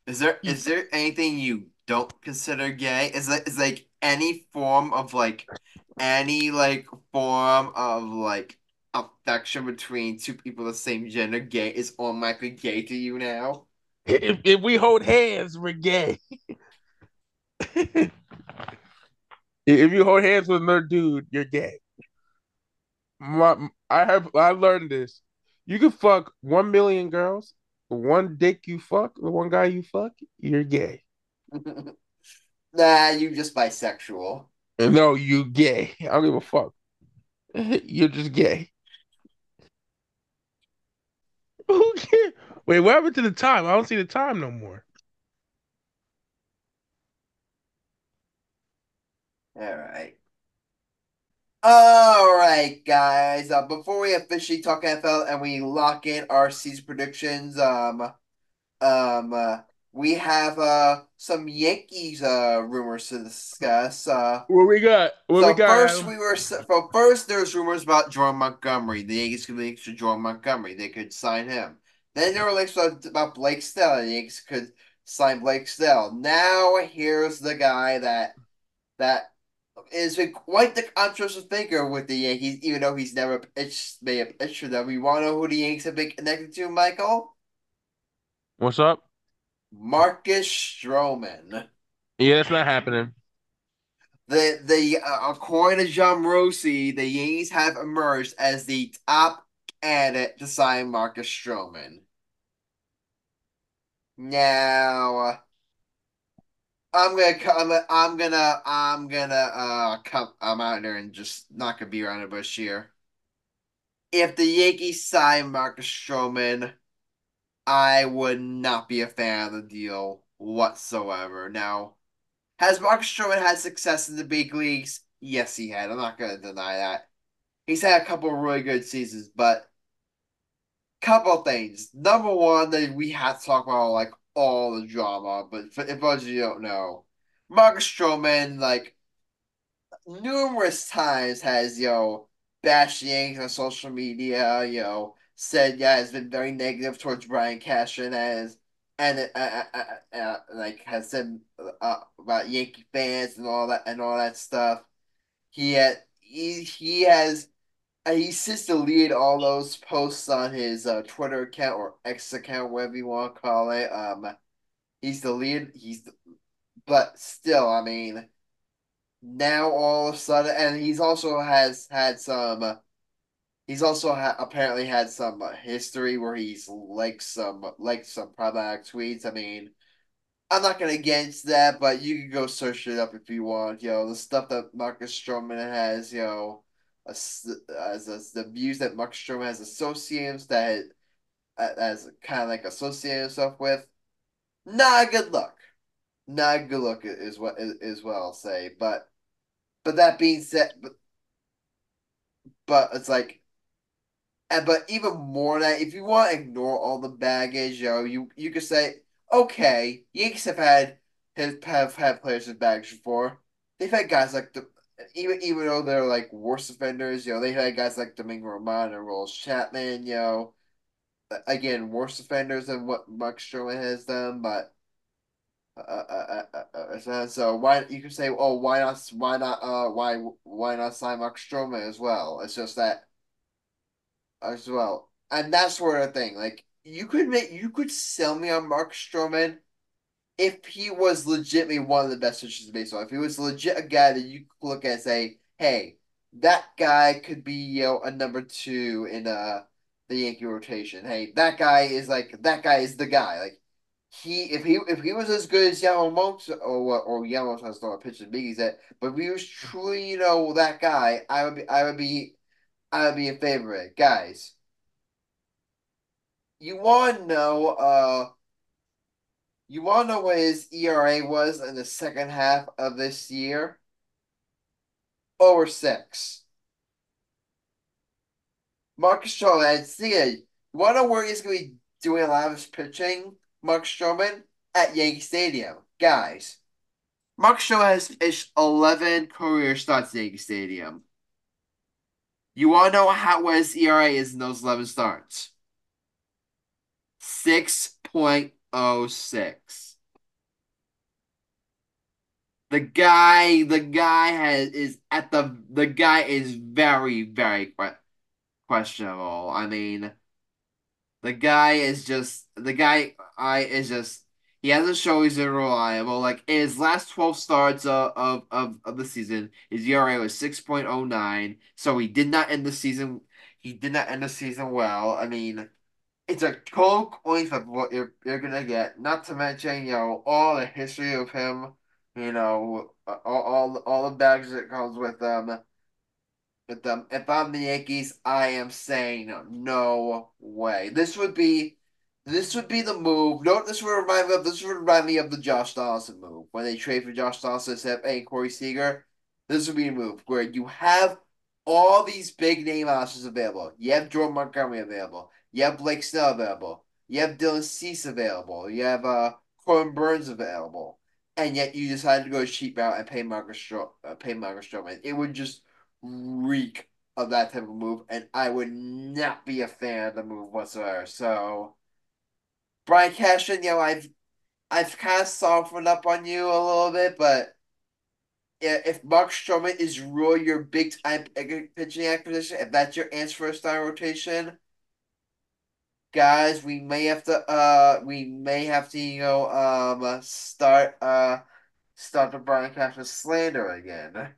Is there is there anything you don't consider gay? Is that is like any form of like any like form of like affection between two people of the same gender gay is automatically gay to you now? If, if we hold hands, we're gay. if you hold hands with another dude, you're gay. My, I have I learned this. You can fuck one million girls, the one dick you fuck, the one guy you fuck, you're gay. nah, you just bisexual. No, you gay. I don't give a fuck. You're just gay. Who cares? Wait, what happened to the time? I don't see the time no more. All right. All right, guys. Uh, before we officially talk NFL and we lock in our season predictions, um, um, uh, we have uh some Yankees uh rumors to discuss. Uh, what we got? What so we got? First, Adam? we were so first there's rumors about Jordan Montgomery. The Yankees could link to Jordan Montgomery. They could sign him. Then there were links about, about Blake Snell. The Yankees could sign Blake Snell. Now here's the guy that that is been quite the controversial figure with the Yankees, even though he's never pitched, made a pitch for them. You want to know who the Yankees have been connected to, Michael? What's up? Marcus Stroman. Yeah, it's not happening. The the uh, according to Jon Morosi, the Yankees have emerged as the top candidate to sign Marcus Stroman. Now, I'm gonna come. I'm gonna. I'm gonna. Uh, come. I'm out there and just not gonna be around the bush here. If the Yankees sign Marcus Stroman, I would not be a fan of the deal whatsoever. Now, has Marcus Stroman had success in the big leagues? Yes, he had. I'm not gonna deny that. He's had a couple of really good seasons, but couple things. Number one, that we have to talk about like all the drama, but for, if those you don't know, Marcus Stroman like numerous times has you know bashed on social media, you know said yeah has been very negative towards Brian Cashman as and uh, uh, uh, uh, like has said uh, about Yankee fans and all that and all that stuff. He had he he has he sits to lead all those posts on his uh, Twitter account or X account, whatever you want to call it. Um, he's the lead. He's, the, but still, I mean, now all of a sudden, and he's also has had some. he's also ha- apparently had some history where he's liked some like some problematic tweets. I mean, I'm not gonna against that, but you can go search it up if you want. You know, the stuff that Marcus Stroman has. You know as, as the views that Mark Stroman has associated that as kind of like associated himself with. Not a good look. Not a good look is what is what I'll say. But but that being said, but but it's like, and but even more that if you want to ignore all the baggage, you know, you you could say, okay, Yanks have had have have had players with baggage before. They've had guys like the even even though they're like worse offenders, you know, they had guys like Domingo Germán and Rolls Chapman, you know, again, worse offenders than what Mark Stroman has done, but uh, uh, uh, uh, so why you can say, oh, why not, why not, uh, why why not sign Mark Stroman as well? It's just that as well, and that's sort of thing. Like you could make, you could sell me on Mark Stroman if he was legitimately one of the best pitchers in baseball, if he was legit a guy that you could look at and say, hey, that guy could be you know a number two in uh the Yankee rotation. Hey, that guy is like that guy is the guy. Like he if he if he was as good as Yamamoto or or Yamamoto has not pitched as big as that, but if he was truly you know that guy, I would be I would be I would be a favorite, guys. You want to know uh you to know what his ERA was in the second half of this year? Over six. Marcus Stroman, see it. You want to know where he's going to be doing a lot of his pitching? Mark Stroman at Yankee Stadium. Guys, Mark Stroman has pitched 11 career starts at Yankee Stadium. You want to know how what his ERA is in those 11 starts? 6.06. The guy, the guy has is at the the guy is very very questionable. I mean, the guy is just the guy. I is just he hasn't shown he's reliable. Like his last twelve starts of, of, of, of the season, his ERA was six point oh nine. So he did not end the season. He did not end the season well. I mean, it's a total coin of what you're you're gonna get. Not to mention, you know, all the history of him. You know, all all, all the bags that comes with them with them. If I'm the Yankees, I am saying no way. This would be this would be the move. No, this would remind me of this would remind me of the Josh Donaldson move when they trade for Josh instead of paying Corey Seager. This would be a move where you have all these big name options available. You have Jordan Montgomery available. You have Blake Snell available. You have Dylan Cease available. You have uh Corbin Burnes available. And yet you decided to go cheap route and pay Marcus Stro- uh, pay Marcus Stroman. It would just reek of that type of move, and I would not be a fan of the move whatsoever. So, Brian Cashman, you know, I've I've kind of softened up on you a little bit, but if Mark Stroman is really your big time pitching acquisition, if that's your answer for a star rotation, guys, we may have to uh we may have to you know um start uh start the Brian Cashman slander again.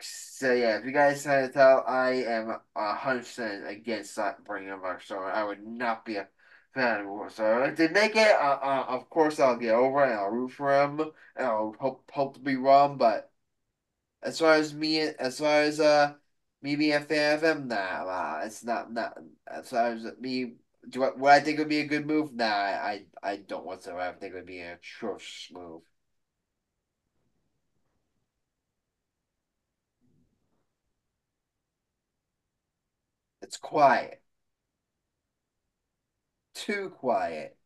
So yeah, if you guys can tell, I am a hundred percent against that bringing up our story. I would not be a fan of it. So if they make it, uh, uh, of course I'll get over it. and I'll root for him, and I'll hope hope to be wrong. But as far as me, as far as uh of him, nah, nah it's not not. As far as me, do I, would I think would be a good move? Nah, I I don't whatsoever. I think it would be a atrocious move. It's quiet. Too quiet.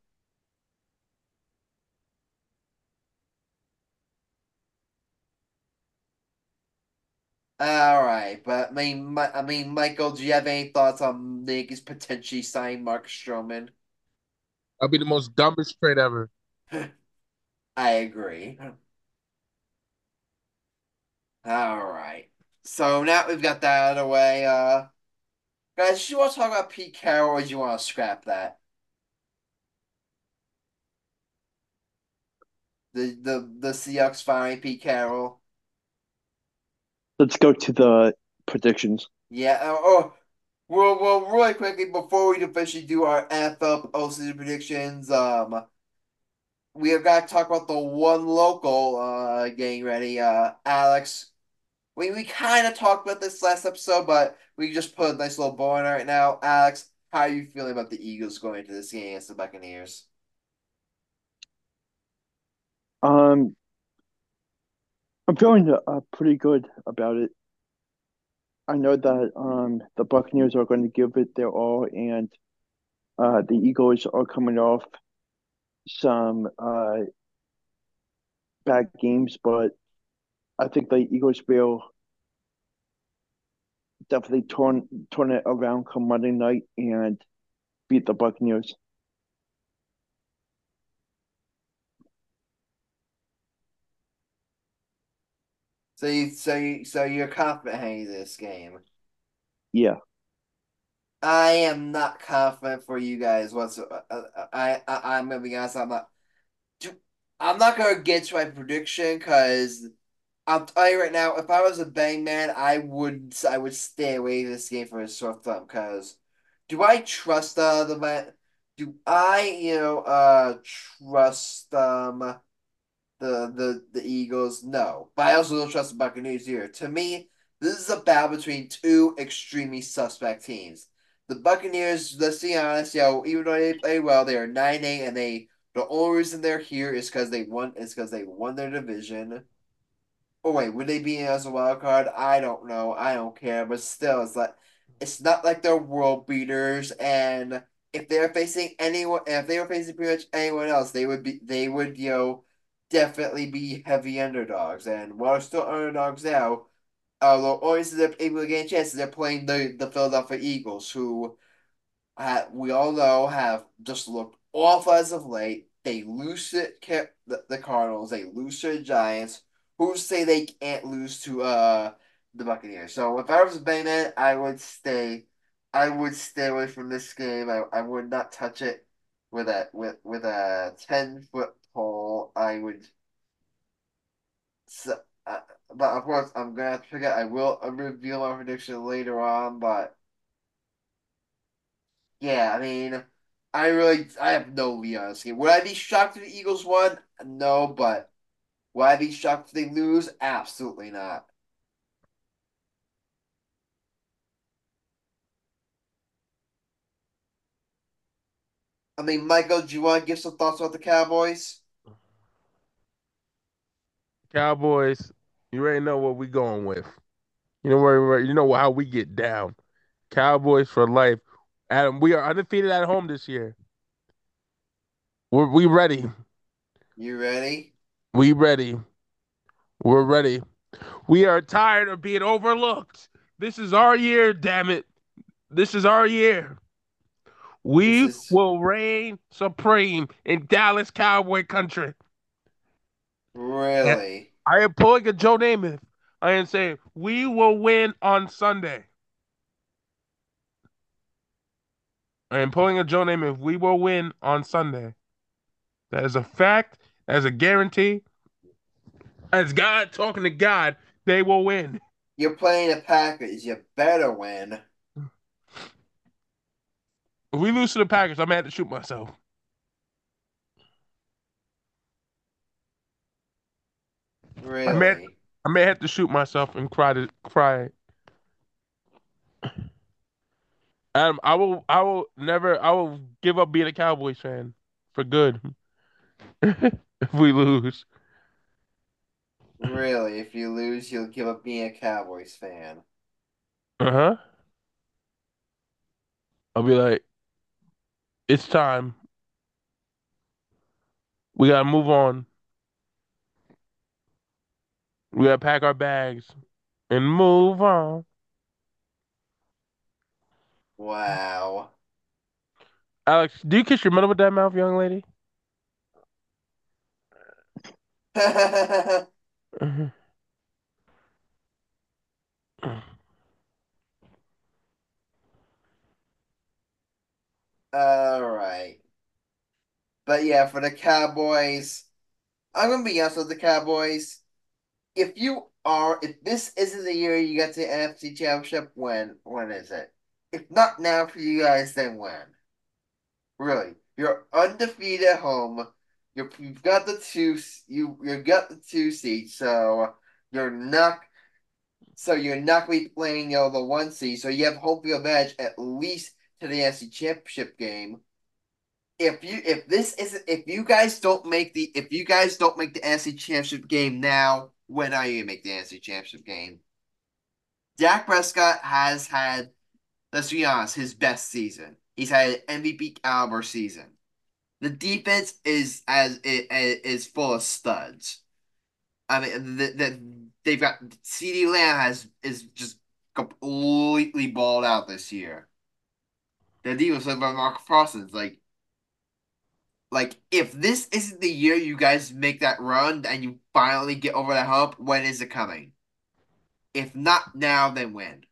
All right, but I mean, I mean, Michael, do you have any thoughts on Yankees potentially signing Mark Stroman? That'd be the most dumbest trade ever. I agree. All right. So now we've got that out of the way. Uh, Guys, do you want to talk about Pete Carroll or do you want to scrap that? The the the Seahawks firing Pete Carroll. Let's go to the predictions. Yeah. Oh, oh, well, well, really quickly before we officially do our NFL postseason predictions, um, we have got to talk about the one local uh getting ready. Uh, Alex, we we kind of talked about this last episode, but we just put a nice little bow on it right now. Alex, how are you feeling about the Eagles going into this game against the Buccaneers? Um, I'm feeling uh, pretty good about it. I know that um the Buccaneers are going to give it their all, and uh the Eagles are coming off some uh bad games, but I think the Eagles will definitely turn turn it around come Monday night and beat the Buccaneers. So you so you, so you're confident heading this game? Yeah. I am not confident for you guys whatsoever. I, I I'm gonna be honest. I'm not. I'm not gonna get to my prediction because I'll tell you right now, if I was a bang man, I would I would stay away this game for a short time because do I trust uh, the man? do I, you know, uh, trust um the the the Eagles? No, but I also don't trust the Buccaneers here. To me, this is a battle between two extremely suspect teams. The Buccaneers, let's be honest, even though they play well, they are nine eight, and they the only reason they're here is because they won is because they won their division. Oh wait, would they be in as a wild card? I don't know. I don't care. But still, it's like it's not like they're world beaters. And if they're facing anyone, if they were facing pretty much anyone else, they would be they would you know definitely be heavy underdogs. And while still underdogs now, although always they're able to get a chance, they're playing the the Philadelphia Eagles, who uh, we all know have just looked off as of late. They lose it, kept the, the Cardinals. They lose to the Giants who say they can't lose to uh the Buccaneers. So if I was betting I would stay. I would stay away from this game. I, I would not touch it with a with with a ten foot pole. I would. So, uh, but of course, I'm gonna have to forget. I will reveal my prediction later on. But yeah, I mean, I really I have no lead on. Would I be shocked if the Eagles won? No, but Will I be shocked if they lose? Absolutely not. I mean, Michael, do you want to give some thoughts about the Cowboys? Cowboys, you already know what we going with. You know where you know how we get down. Cowboys for life. Adam, we are undefeated at home this year. We're we ready. You ready? We ready. We're ready. We are tired of being overlooked. This is our year, damn it. This is our year. We is... will reign supreme in Dallas Cowboy country. Really? And I am pulling a Joe Namath. I am saying we will win on Sunday. I am pulling a Joe Namath. We will win on Sunday. That is a fact. That is a guarantee as God talking to God, they will win. You're playing the Packers. You better win. If we lose to the Packers, I'm gonna have to shoot myself. Really? I may, I may have to shoot myself and cry to cry. Adam, I will I will never I will give up being a Cowboys fan for good. if we lose. Really? If you lose, you'll give up being a Cowboys fan. Uh huh. I'll be like, it's time. We gotta move on. We gotta pack our bags and move on. Wow. Alex, do you kiss your mother with that mouth, young lady? All right. But yeah, for the Cowboys, I'm gonna be honest with the Cowboys. If you are, if this isn't the year you get to the NFC Championship, when when is it? If not now for you guys, then when? Really, you're undefeated at home. You're, you've got the two you you got the two seats, so you're not so you're not going to be playing you know, the one seed, so you have home field advantage at least to the NFC Championship game. If you if this isn't if you guys don't make the if you guys don't make the NFC Championship game now, when are you gonna make the NFC Championship game? Dak Prescott has had, let's be honest, his best season. He's had an MVP caliber season. The defense is as it is full of studs. I mean, the, the, they've got CeeDee Lamb has is just completely balled out this year. The deal said by Micah Parsons, like, like if this isn't the year you guys make that run and you finally get over that hump, when is it coming? If not now, then when?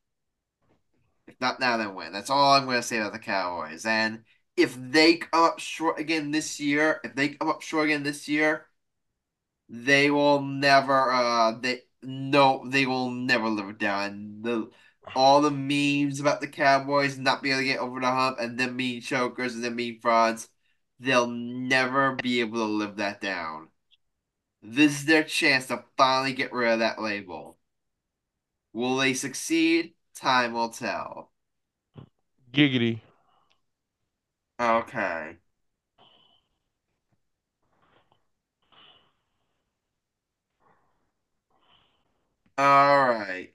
If not now, then when? That's all I'm going to say about the Cowboys. And if they come up short again this year, if they come up short again this year, they will never. Uh, they no, they will never live down. The all the memes about the Cowboys not being able to get over the hump and them being chokers and them being frauds, they'll never be able to live that down. This is their chance to finally get rid of that label. Will they succeed? Time will tell. Giggity. Okay. All right.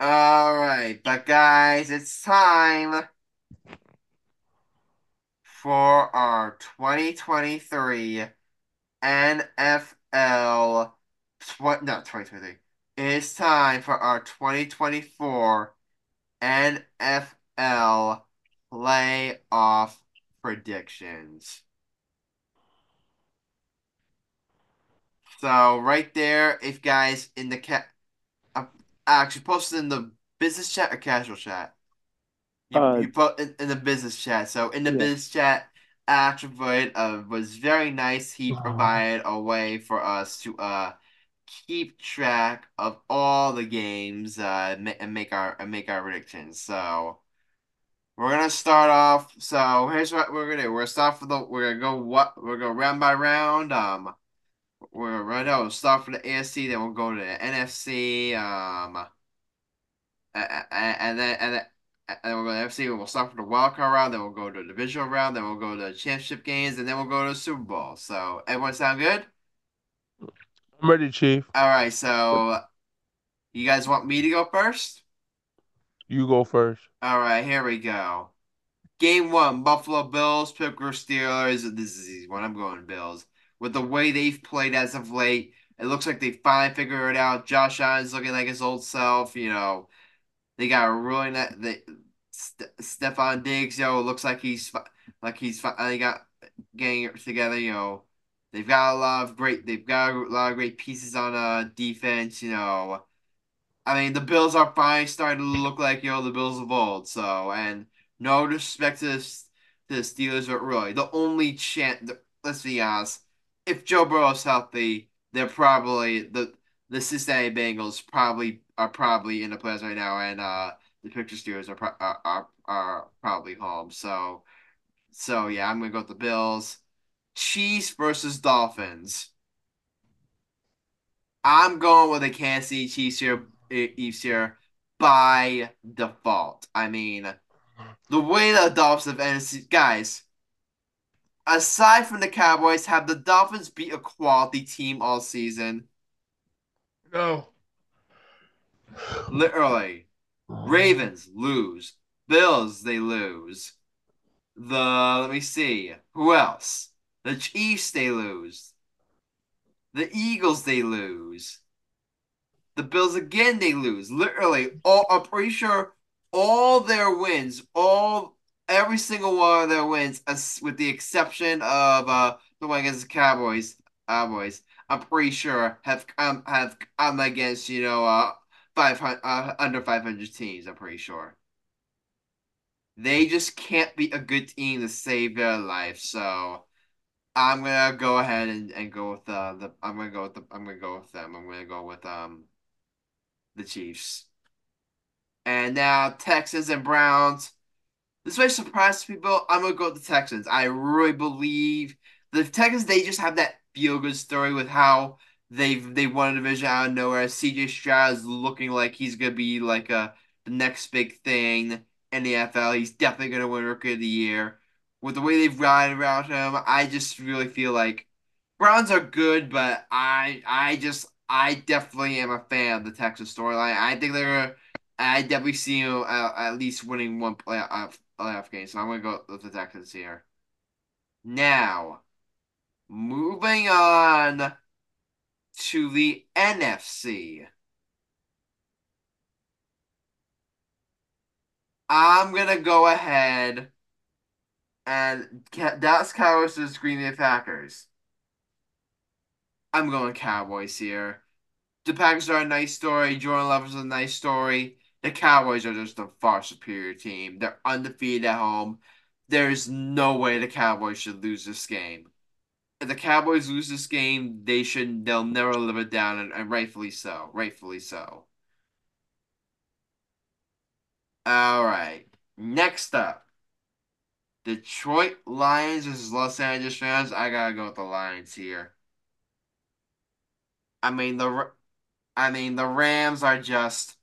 All right, but guys, it's time for our 2023 NFL tw- no 2023. It's time for our 2024 NFL playoff predictions. So right there, if guys in the cat, uh, actually posted in the business chat or casual chat. You, Uh, you put in, in the business chat. So in the Yeah. business chat, Attribute uh, was very nice. He provided a way for us to uh keep track of all the games uh ma- and make our and make our predictions. So we're gonna start off. So here's what we're gonna do. We're gonna start for the. We're gonna go what. We're gonna round by round. Um, we're run out. We'll start for the AFC, then we'll go to the NFC. Um, and then and then. And then we'll go to the NFC, we'll start for the wild card round, then we'll go to the divisional round, then we'll go to the championship games, and then we'll go to the Super Bowl. So, everyone sound good? I'm ready, Chief. All right, so you guys want me to go first? You go first. All right, here we go. Game one, Buffalo Bills, Pittsburgh Steelers. This is easy one. I'm going Bills. With the way they've played as of late, it looks like they finally figured it out. Josh Allen's looking like his old self. You know, they got a really nice. They, St- Stefon Diggs, yo, looks like he's like he's finally got getting it together. You know, they've got a lot of great. They've got a lot of great pieces on uh defense. You know. I mean, the Bills are finally starting to look like, you know, the Bills of old. So, and no disrespect to the, to the Steelers, but really, the only chance, let's be honest, if Joe Burrow's healthy, they're probably, the the Cincinnati Bengals probably are probably in the playoffs right now, and uh, the Pittsburgh Steelers are, pro- are, are, are probably home. So, so yeah, I'm to go with the Bills. Chiefs versus Dolphins. I'm going with the Kansas City Chiefs here, Chiefs here by default. I mean, the way the Dolphins have ended, guys. Aside from the Cowboys, have the Dolphins beat a quality team all season? No. Literally, Ravens lose, Bills they lose. The let me see who else. The Chiefs they lose. The Eagles they lose. The Bills again they lose. Literally, all I'm pretty sure all their wins, all every single one of their wins, with the exception of uh the one against the Cowboys, Cowboys, I'm pretty sure have um have come against you know uh five hundred uh, under five hundred teams. I'm pretty sure. They just can't be a good team to save their life. So I'm gonna go ahead and, and go with uh, the I'm gonna go with the I'm gonna go with them. I'm gonna go with um the Chiefs. And now Texans and Browns. This may surprise people. I'm gonna go with the Texans. I really believe the Texans. They just have that feel good story with how they've they won a division out of nowhere. CJ Stroud is looking like he's gonna be like a the next big thing in the NFL. He's definitely gonna win Rookie of the Year. With the way they've ridden around him, I just really feel like Browns are good, but I I just I definitely am a fan of the Texas storyline. I think they're I definitely see them at, uh, at least winning one playoff uh, So I'm gonna go with the Texans here. Now, moving on to the NFC. I'm gonna go ahead and Dallas Cowboys versus Green Bay Packers. I'm going Cowboys here. The Packers are a nice story. Jordan Love is a nice story. The Cowboys are just a far superior team. They're undefeated at home. There's no way the Cowboys should lose this game. if the Cowboys lose this game, they should they'll never live it down, and, and rightfully so. Rightfully so. All right. Next up, Detroit Lions versus Los Angeles Rams. I gotta go with the Lions here. I mean the, I mean the Rams are just.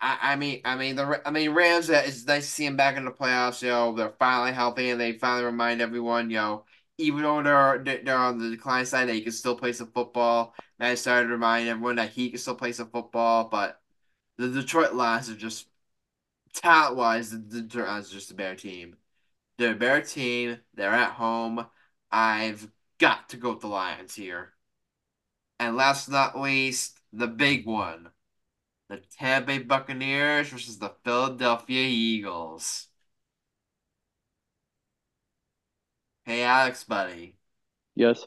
I, I mean I mean the I mean Rams. uh, It's nice to see them back in the playoffs. You know they're finally healthy and they finally remind everyone. You know even though they're they're on the decline side, they can still play some football. And I started to remind everyone that he can still play some football, but the Detroit Lions are just talent wise, the the Detroit Lions are just a better team. They're a better team. They're at home. I've got to go with the Lions here. And last but not least, the big one. The Tampa Bay Buccaneers versus the Philadelphia Eagles. Hey, Alex, buddy. Yes.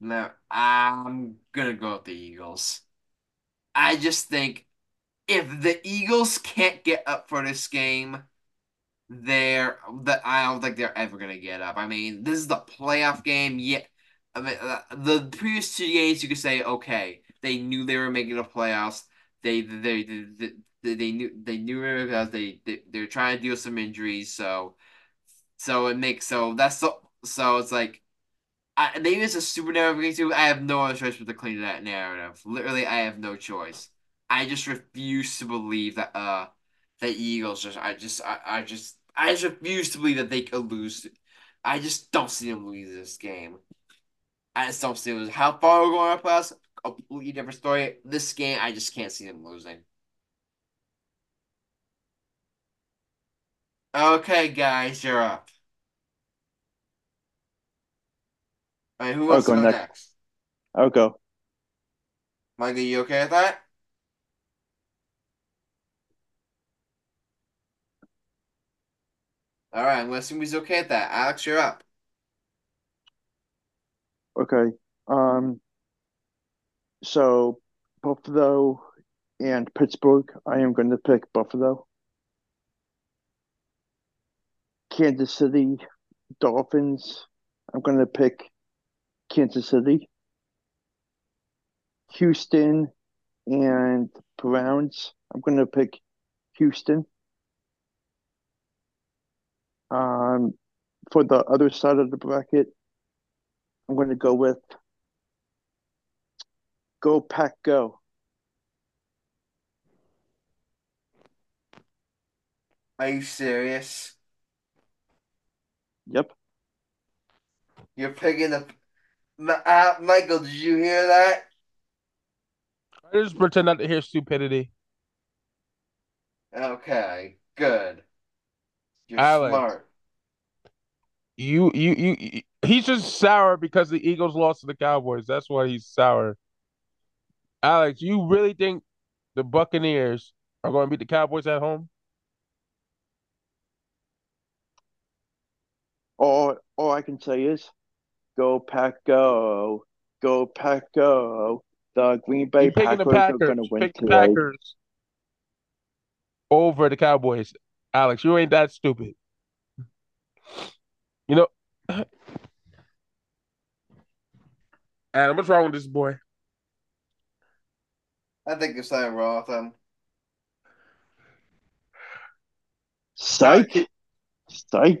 No, I'm gonna go with the Eagles. I just think if the Eagles can't get up for this game, they're that I don't think they're ever gonna get up. I mean, this is the playoff game. Yeah, I mean, uh, the previous two games you could say okay, they knew they were making the playoffs. They they they they, they, knew they knew it because they, they they're trying to deal with some injuries. So so it makes so that's so so it's like. I, maybe it's a super narrative too. I have no other choice but to clean that narrative. Literally, I have no choice. I just refuse to believe that uh the Eagles just I just I, I just I just refuse to believe that they could lose. I just don't see them lose this game. I just don't see it. How far we're going to playoffs, completely different story. This game, I just can't see them losing. Okay, guys, you're up. All right, who I'll wants to go next. next? I'll go. Michael, you okay with that? All right, I'm gonna assume he's okay with that. Alex, you're up. Okay. Um, so Buffalo and Pittsburgh, I am going to pick Buffalo. Kansas City Dolphins, I'm going to pick Kansas City. Houston and Browns, I'm going to pick Houston. Um, for the other side of the bracket, I'm going to go with Go Pack Go. Are you serious? Yep. You're picking the Ma- uh, Michael, did you hear that? I just pretend not to hear stupidity. Okay, good. You're Alex. smart. You, you, you, you- he's just sour because the Eagles lost to the Cowboys. That's why he's sour. Alex, you really think the Buccaneers are going to beat the Cowboys at home? All all I can say is Go Pack Go. Go Pack Go. The Green Bay You're the Packers are going to win today. Packers over the Cowboys. Alex, you ain't that stupid. You know, Adam, what's wrong with this boy? I think there's something wrong with him. Psych. Psych.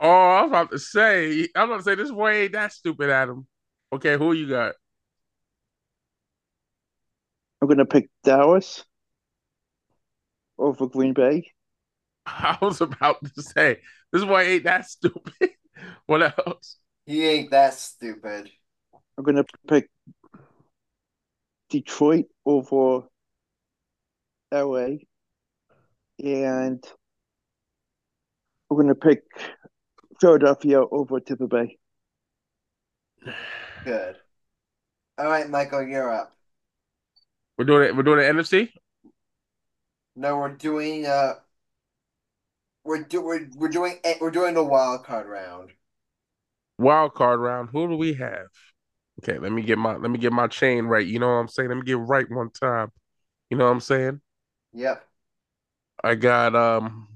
Oh, I was about to say, I was about to say this boy ain't that stupid, Adam. Okay, who you got? I'm going to pick Dallas over Green Bay. I was about to say this boy ain't that stupid. What else? He ain't that stupid. I'm going to pick Detroit over LA. And I'm going to pick Philadelphia over Tampa Bay. Good. All right, Michael, you're up. We're doing it. We're doing the NFC. No, we're doing uh, we're do we're we're doing we're doing the wild card round. Wild card round. Who do we have? Okay, let me get my let me get my chain right. You know what I'm saying? Let me get right one time. You know what I'm saying? Yep. I got um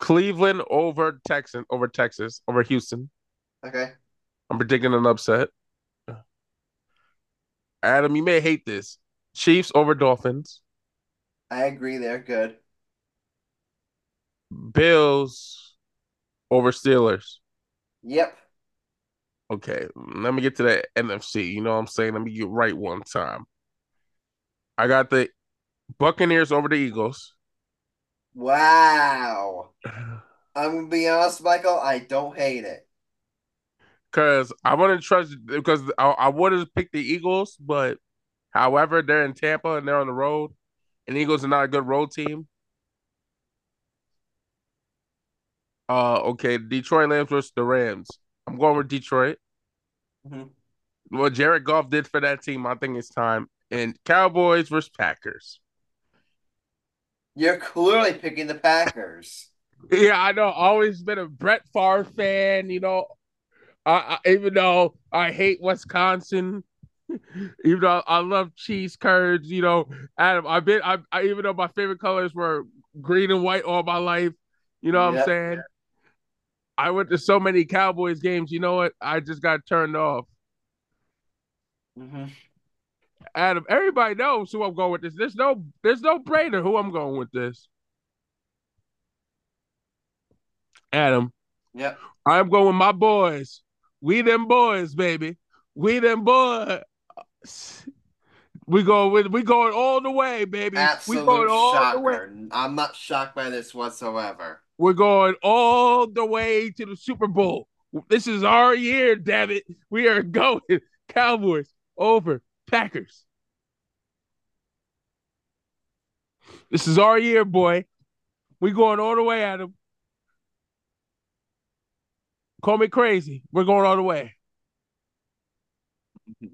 Cleveland over Texan over Texas over Houston. Okay. I'm predicting an upset. Adam, you may hate this. Chiefs over Dolphins. I agree. They're good. Bills over Steelers. Yep. Okay, let me get to that NFC. You know what I'm saying? Let me get right one time. I got the Buccaneers over the Eagles. Wow. I'm gonna be honest, Michael. I don't hate it. Cause I wouldn't trust because I, I would have picked the Eagles, but however, they're in Tampa and they're on the road, and Eagles are not a good road team. Uh, okay, Detroit Lions versus the Rams. I'm going with Detroit. Mhm. What Jared Goff did for that team, I think it's time. And Cowboys versus Packers. You're clearly picking the Packers. Yeah, I know. Always been a Brett Favre fan. You know, I, I even though I hate Wisconsin, even though I love cheese curds. You know, Adam, I've been. I, I even though my favorite colors were green and white all my life. You know what Yep. I'm saying? I went to so many Cowboys games. You know what? I just got turned off. Mhm. Adam, everybody knows who I'm going with this. There's no, there's no brainer who I'm going with this. Adam, Yep. I'm going with my boys. We them boys, baby. We them boys. We go with we going all the way, baby. we going all the way. I'm not shocked by this whatsoever. We're going all the way to the Super Bowl. This is our year, damn it. We are going Cowboys over Packers. This is our year, boy. We going all the way at him. Call me crazy. We're going all the way.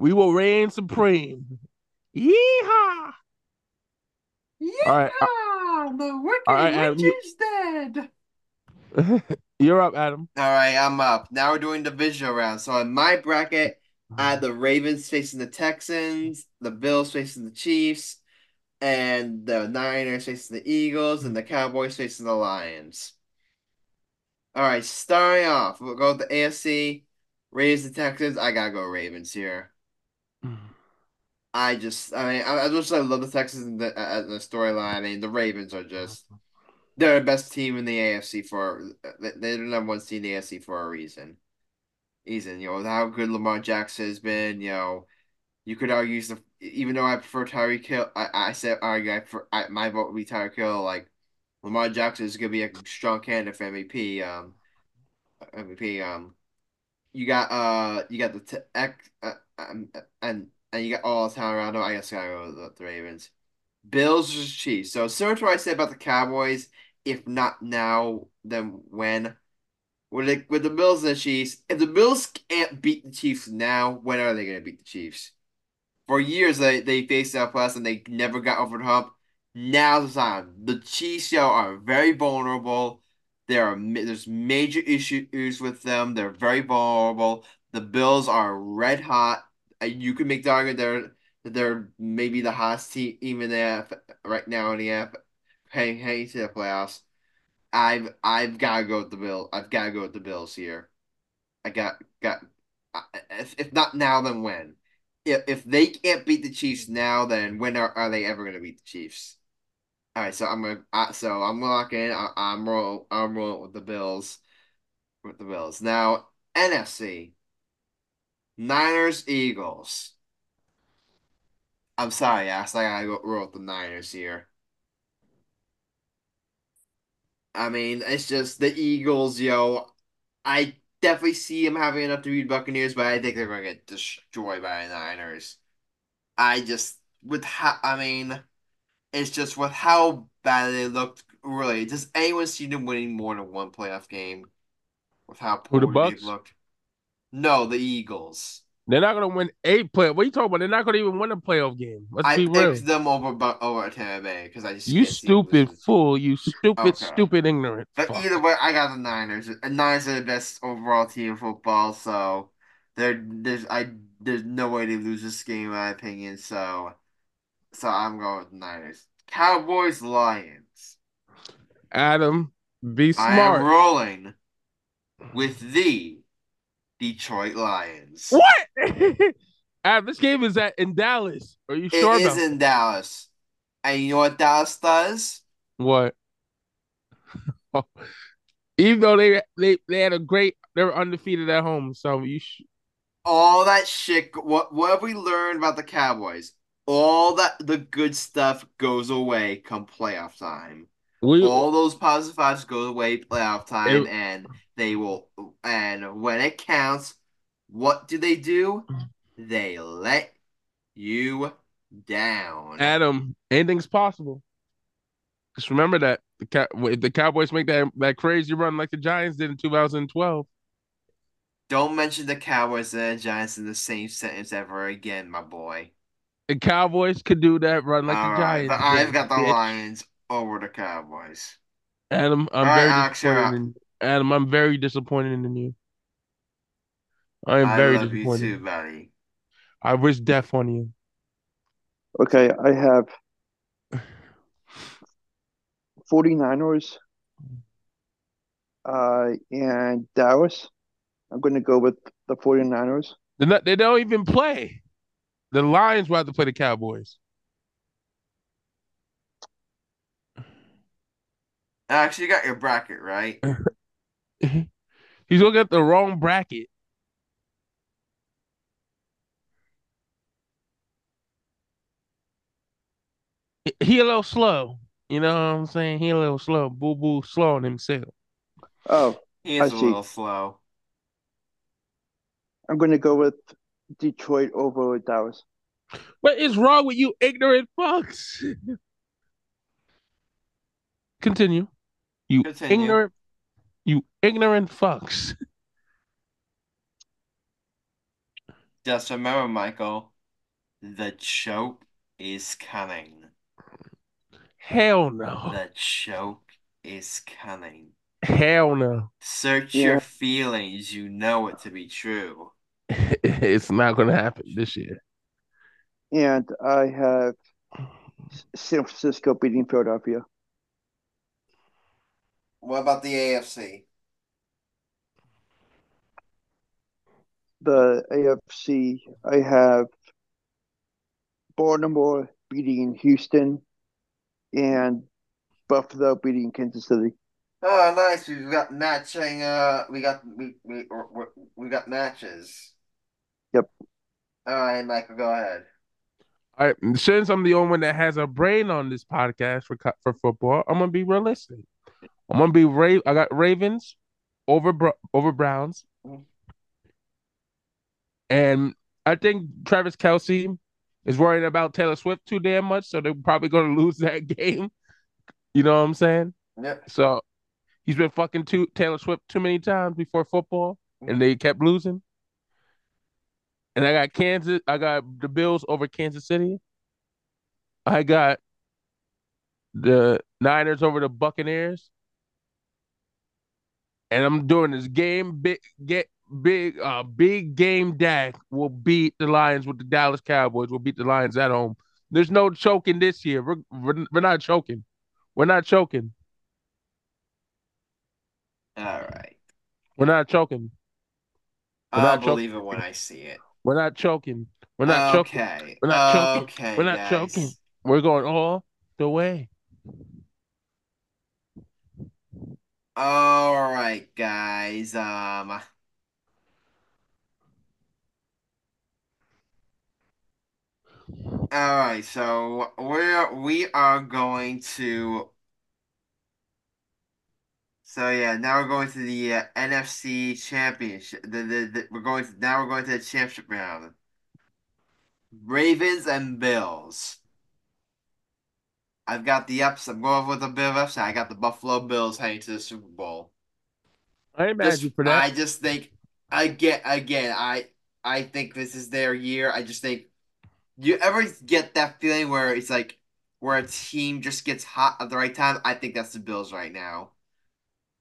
We will reign supreme. Yeehaw! Yeah, All right, the wicked all right, witch you- is dead. You're up, Adam. All right, I'm up. Now we're doing the divisional round. So in my bracket, I had the Ravens facing the Texans, the Bills facing the Chiefs, and the Niners facing the Eagles, and the Cowboys facing the Lions. All right, starting off, we'll go with the AFC. Ravens and Texans. I gotta go Ravens here. Mm. I just, I mean, I, I just I love the Texans in the, uh, the storyline. I mean, the Ravens are just, they're the best team in the AFC for, they- they're the number one seed in the AFC for a reason. Reason, you know, how good Lamar Jackson has been, you know, you could argue the, even though I prefer Tyreek Hill, I, I said, argue, I prefer, I, my vote would be Tyreek Hill, like, Lamar Jackson is going to be a strong candidate for MVP, um, MVP, um, you got uh you got the t X uh, um, and and you got all the talent around them. I guess I go with the, Ravens. Bills versus Chiefs. So similar to what I said about the Cowboys, if not now, then when? With the, with the Bills and the Chiefs, if the Bills can't beat the Chiefs now, when are they gonna beat the Chiefs? For years they they faced out plus and they never got over the hump. Now's the time. The Chiefs yo, are very vulnerable. There are there's major issues with them. They're very vulnerable. The Bills are red hot. Uh, You could make the argument they're they're maybe the hottest team even there right now in the app, heading heading to the playoffs. I've I've got to go with the Bills. I've got to go with the Bills here. I got got if, if not now, then when? If if they can't beat the Chiefs now, then when are, are they ever going to beat the Chiefs? All right, so I'm gonna uh, so I'm gonna lock in. I, I'm roll I'm rolling with the Bills. With the Bills now, NFC. Niners Eagles. I'm sorry, Ass. I gotta go roll with the Niners here. I mean, it's just the Eagles, yo. I definitely see them having enough to beat Buccaneers, but I think they're gonna get destroyed by the Niners. I just with how I mean, it's just with how bad they looked. Really, does anyone see them winning more than one playoff game? With how Who, the Bucks? looked. No, the Eagles. They're not gonna win eight play. What are you talking about? They're not gonna even win a playoff game. Let's I be real. picked them over over Tampa Bay because I just You stupid fool. You stupid, Okay. stupid, ignorant. But fuck. either way, I got the Niners. And Niners are the best overall team in football, so there there's I there's no way they lose this game in my opinion. So so I'm going with the Niners. Cowboys Lions. Adam, be I am smart. rolling with the Detroit Lions. What? Adam, this game is at in Dallas. Are you It sure is about in Dallas. And you know what Dallas does? what? Even though they they they had a great, they were undefeated at home. So you sh- All that shit. What what have we learned about the Cowboys? All that the good stuff goes away come playoff time. We All those positive vibes go away playoff time, It- and they will. And when it counts, what do they do? They let you down. Adam, anything's possible. Just remember that the Cow- if the Cowboys make that that crazy run like the Giants did in 2012, Don't mention the Cowboys and the Giants in the same sentence ever again, my boy. the Cowboys could do that run like All the right, Giants. I've got the bitch. Lions over the Cowboys. Adam, I'm All right, very Alex, you're disappointed. In, Adam, I'm very disappointed in you. I am I very love you disappointed. too, buddy. I wish death on you. Okay, I have 49ers uh, and Dallas. I'm going to go with the 49ers. They're not, they don't even play. The Lions will have to play the Cowboys. Actually, you got your bracket right. He's looking at the wrong bracket. He- He a little slow. You know what I'm saying? He a little slow. Boo boo slow on himself. Oh, He is a see. little slow. I'm going to go with Detroit over Dallas. What is wrong with you ignorant fucks? Continue. You Continue. ignorant you ignorant fucks. Just remember, Michael, the choke is coming. Hell no. The choke is coming. Hell no. Search Yeah. your feelings. You know it to be true. it's not gonna happen this year. And I have San Francisco beating Philadelphia. What about the AFC? The AFC, I have Baltimore beating Houston and Buffalo beating Kansas City. Oh, nice. We've got matching. Uh, we got we we we we got matches. Yep. All right, Michael, go ahead. All right, since I'm the only one that has a brain on this podcast for for football, I'm gonna be realistic. I'm gonna be Ra- I got Ravens over over Browns, and I think Travis Kelce is worrying about Taylor Swift too damn much, so they're probably gonna lose that game. You know what I'm saying? Yep. So he's been fucking too Taylor Swift too many times before football, and mm-hmm. they kept losing. And I got Kansas. I got the Bills over Kansas City. I got the Niners over the Buccaneers. And I'm doing this game big get big uh big game Dak will beat the Lions with the Dallas Cowboys. We'll beat the Lions at home. There's no choking this year. We're we're, we're not choking. We're not choking. All right. We're not choking. We're I'll not choking. believe it when I see it. We're not choking. We're not choking. okay. We're not choking. Okay, We're not choking. We're going all the way. All right, guys. Um. All right, so we're we are going to. So yeah, now we're going to the uh, NFC Championship. The, the, the we're going to, now we're going to the championship round. Ravens and Bills. I've got the ups. I'm going with a bit of upset. I got the Buffalo Bills heading to the Super Bowl. I mad Just- for that. I just think I get again. I I think this is their year. I just think you ever get that feeling where it's like where a team just gets hot at the right time. I think that's the Bills right now.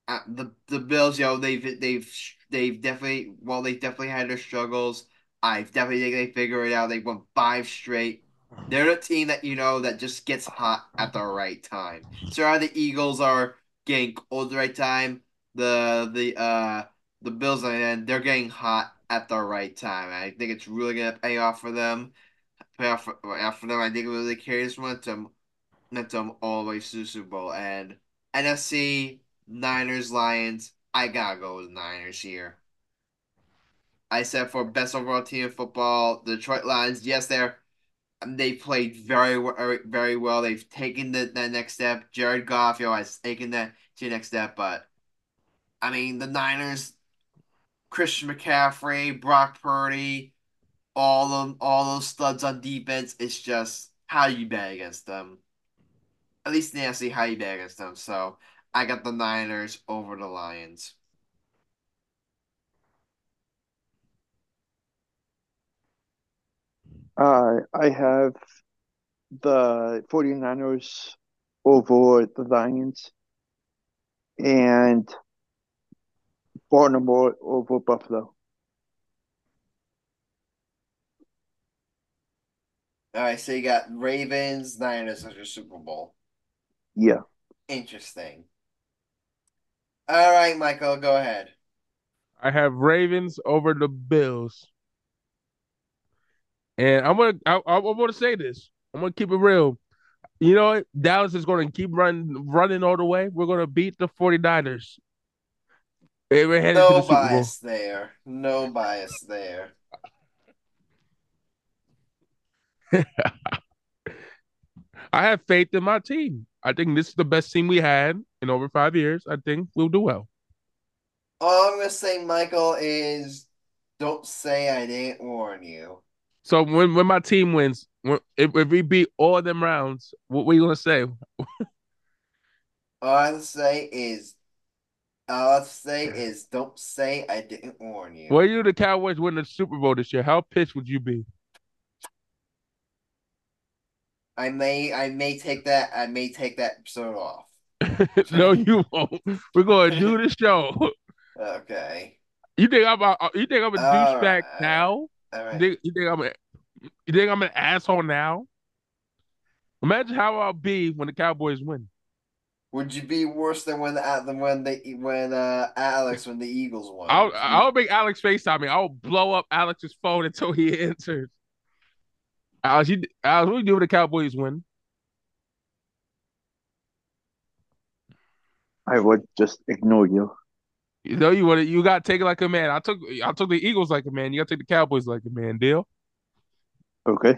Uh, the the Bills, yo, they've they've they've definitely well, they definitely had their struggles. I definitely think they figure it out. They won five straight They're the team that you know that just gets hot at the right time. So are the Eagles are getting cold at the right time. The the uh the Bills and they're getting hot at the right time. I think it's really gonna pay off for them. Pay off for, off for them. I think it really carries momentum, momentum all the way to the Super Bowl. And NFC Niners Lions. I gotta go with Niners here. I said for best overall team in football, Detroit Lions. Yes, they're they played very er, very well. They've taken the, the next step. Jared Goff, you know, has taken that to the next step. But I mean, the Niners, Christian McCaffrey, Brock Purdy, all of all those studs on defense. It's just how you bet against them. At least Nancy, how you bet against them. So I got the Niners over the Lions. Uh, I have the 49ers over the Lions and Baltimore over Buffalo. All right, so you got Ravens, Niners as your Super Bowl. Yeah. Interesting. All right, Michael, go ahead. I have Ravens over the Bills. And I'm gonna I, I, going to say this. I'm gonna keep it real. You know what? Dallas is gonna keep running running all the way. We're gonna beat the 49ers. We're headed no to the bias there. No bias there. I have faith in my team. I think this is the best team we had in over five years. I think we'll do well. All I'm gonna say, Michael, is don't say I didn't warn you. So when when my team wins, when, if, if we beat all them rounds, what were you gonna say? all I say is, all I say is, don't say I didn't warn you. Were you the Cowboys win the Super Bowl this year? How pissed would you be? I may, I may take that, I may take that episode off. no, you won't. We're going to do the show. Okay. You think I'm a, you think I'm a douchebag right. now? Right. You, think, you think I'm a, you think I'm an asshole now? Imagine how I'll be when the Cowboys win. Would you be worse than when the than when they when uh Alex when the Eagles won? I'll I'll make Alex FaceTime me. I'll blow up Alex's phone until he answers. Alex, you, Alex, what do you do when the Cowboys win? I would just ignore you. You know you want you got to take it like a man. I took I took the Eagles like a man. You got to take the Cowboys like a man. Deal. Okay.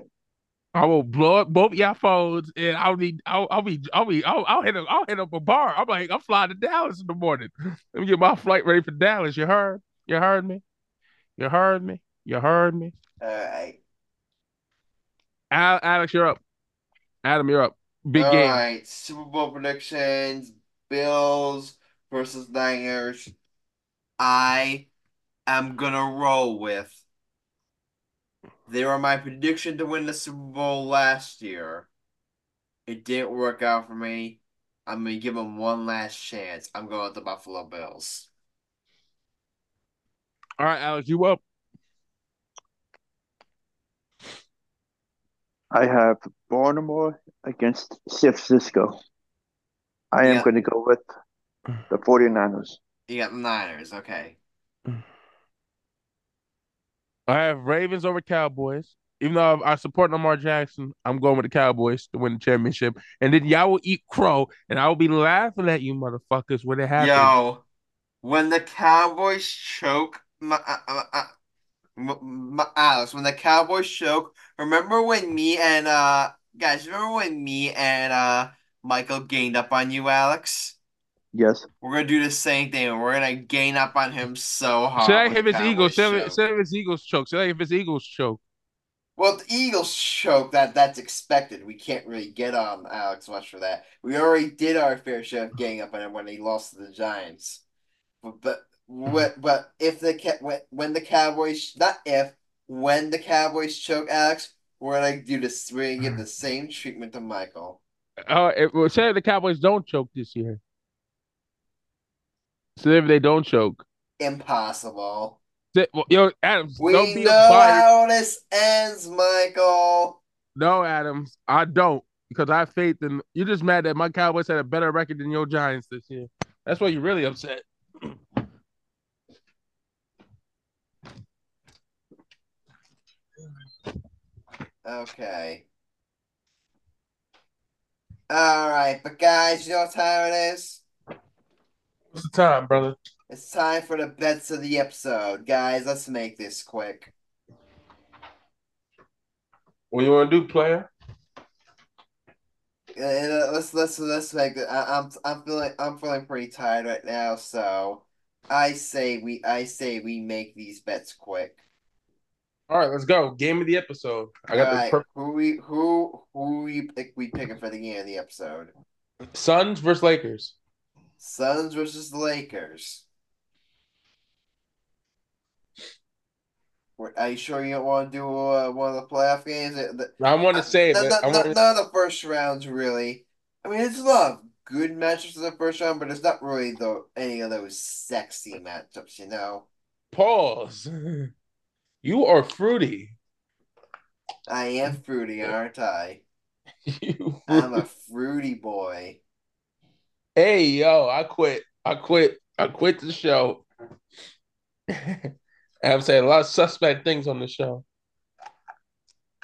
I will blow up both your phones, and I'll be, I'll, I'll be, I'll be, I'll, I'll hit, up, I'll hit up a bar. I'm like, I'm flying to Dallas in the morning. Let me get my flight ready for Dallas. You heard? You heard me? You heard me? You heard me? All right. Al, Alex, you're up. Adam, you're up. Big All game. All right. Super Bowl predictions: Bills versus Niners. I am gonna roll with. They were my prediction to win the Super Bowl last year. It didn't work out for me. I'm gonna give them one last chance. I'm going with the Buffalo Bills. All right, Alex, you up? I have Baltimore against San Francisco. I am going to go with the 49ers. You got the Niners, okay. I have Ravens over Cowboys. Even though I support Lamar Jackson, I'm going with the Cowboys to win the championship. And then y'all will eat crow, and I will be laughing at you motherfuckers when it happens. Yo, when the Cowboys choke, my, uh, uh, uh my, Alex, when the Cowboys choke, remember when me and uh guys, remember when me and uh Michael gained up on you, Alex? Yes. We're gonna do the same thing. We're gonna gain up on him so hard. Say if it's Eagles, say if, say it's Eagles choke. Say if it's Eagles choke. Well, the Eagles choke that that's expected. We can't really get on Alex much for that. We already did our fair share of getting up on him when he lost to the Giants. But but what but if the when when the Cowboys not if when the Cowboys choke Alex, we're gonna do this. We're gonna give the same treatment to Michael. Oh, uh, well, say the Cowboys don't choke this year. So if they don't choke, impossible. Yo, Adam, we don't be know how this ends, Michael. no, Adams, I don't because I have faith in. You're just mad that my Cowboys had a better record than your Giants this year. That's why you're really upset. Okay. All right, but guys, you know what time it is? What's the time, brother? It's time for the bets of the episode, guys. Let's make this quick. What you want to do, player? Uh, let's let's let's make it. I, I'm I'm feeling I'm feeling pretty tired right now, so I say we I say we make these bets quick. All right, let's go. Game of the episode. I got right, per- who we who who we pick we picking for the game of the episode? Suns versus Lakers. Suns versus the Lakers. Are you sure you don't want to do uh, one of the playoff games? The- I want to save none, it. I want to. of the first rounds really. I mean, it's a lot of good matchups in the first round, but it's not really though any of those sexy matchups, you know. Pause. You are fruity. I am fruity, aren't I? You I'm a fruity boy. Hey yo, I quit. I quit. I quit the show. I've said a lot of suspect things on the show.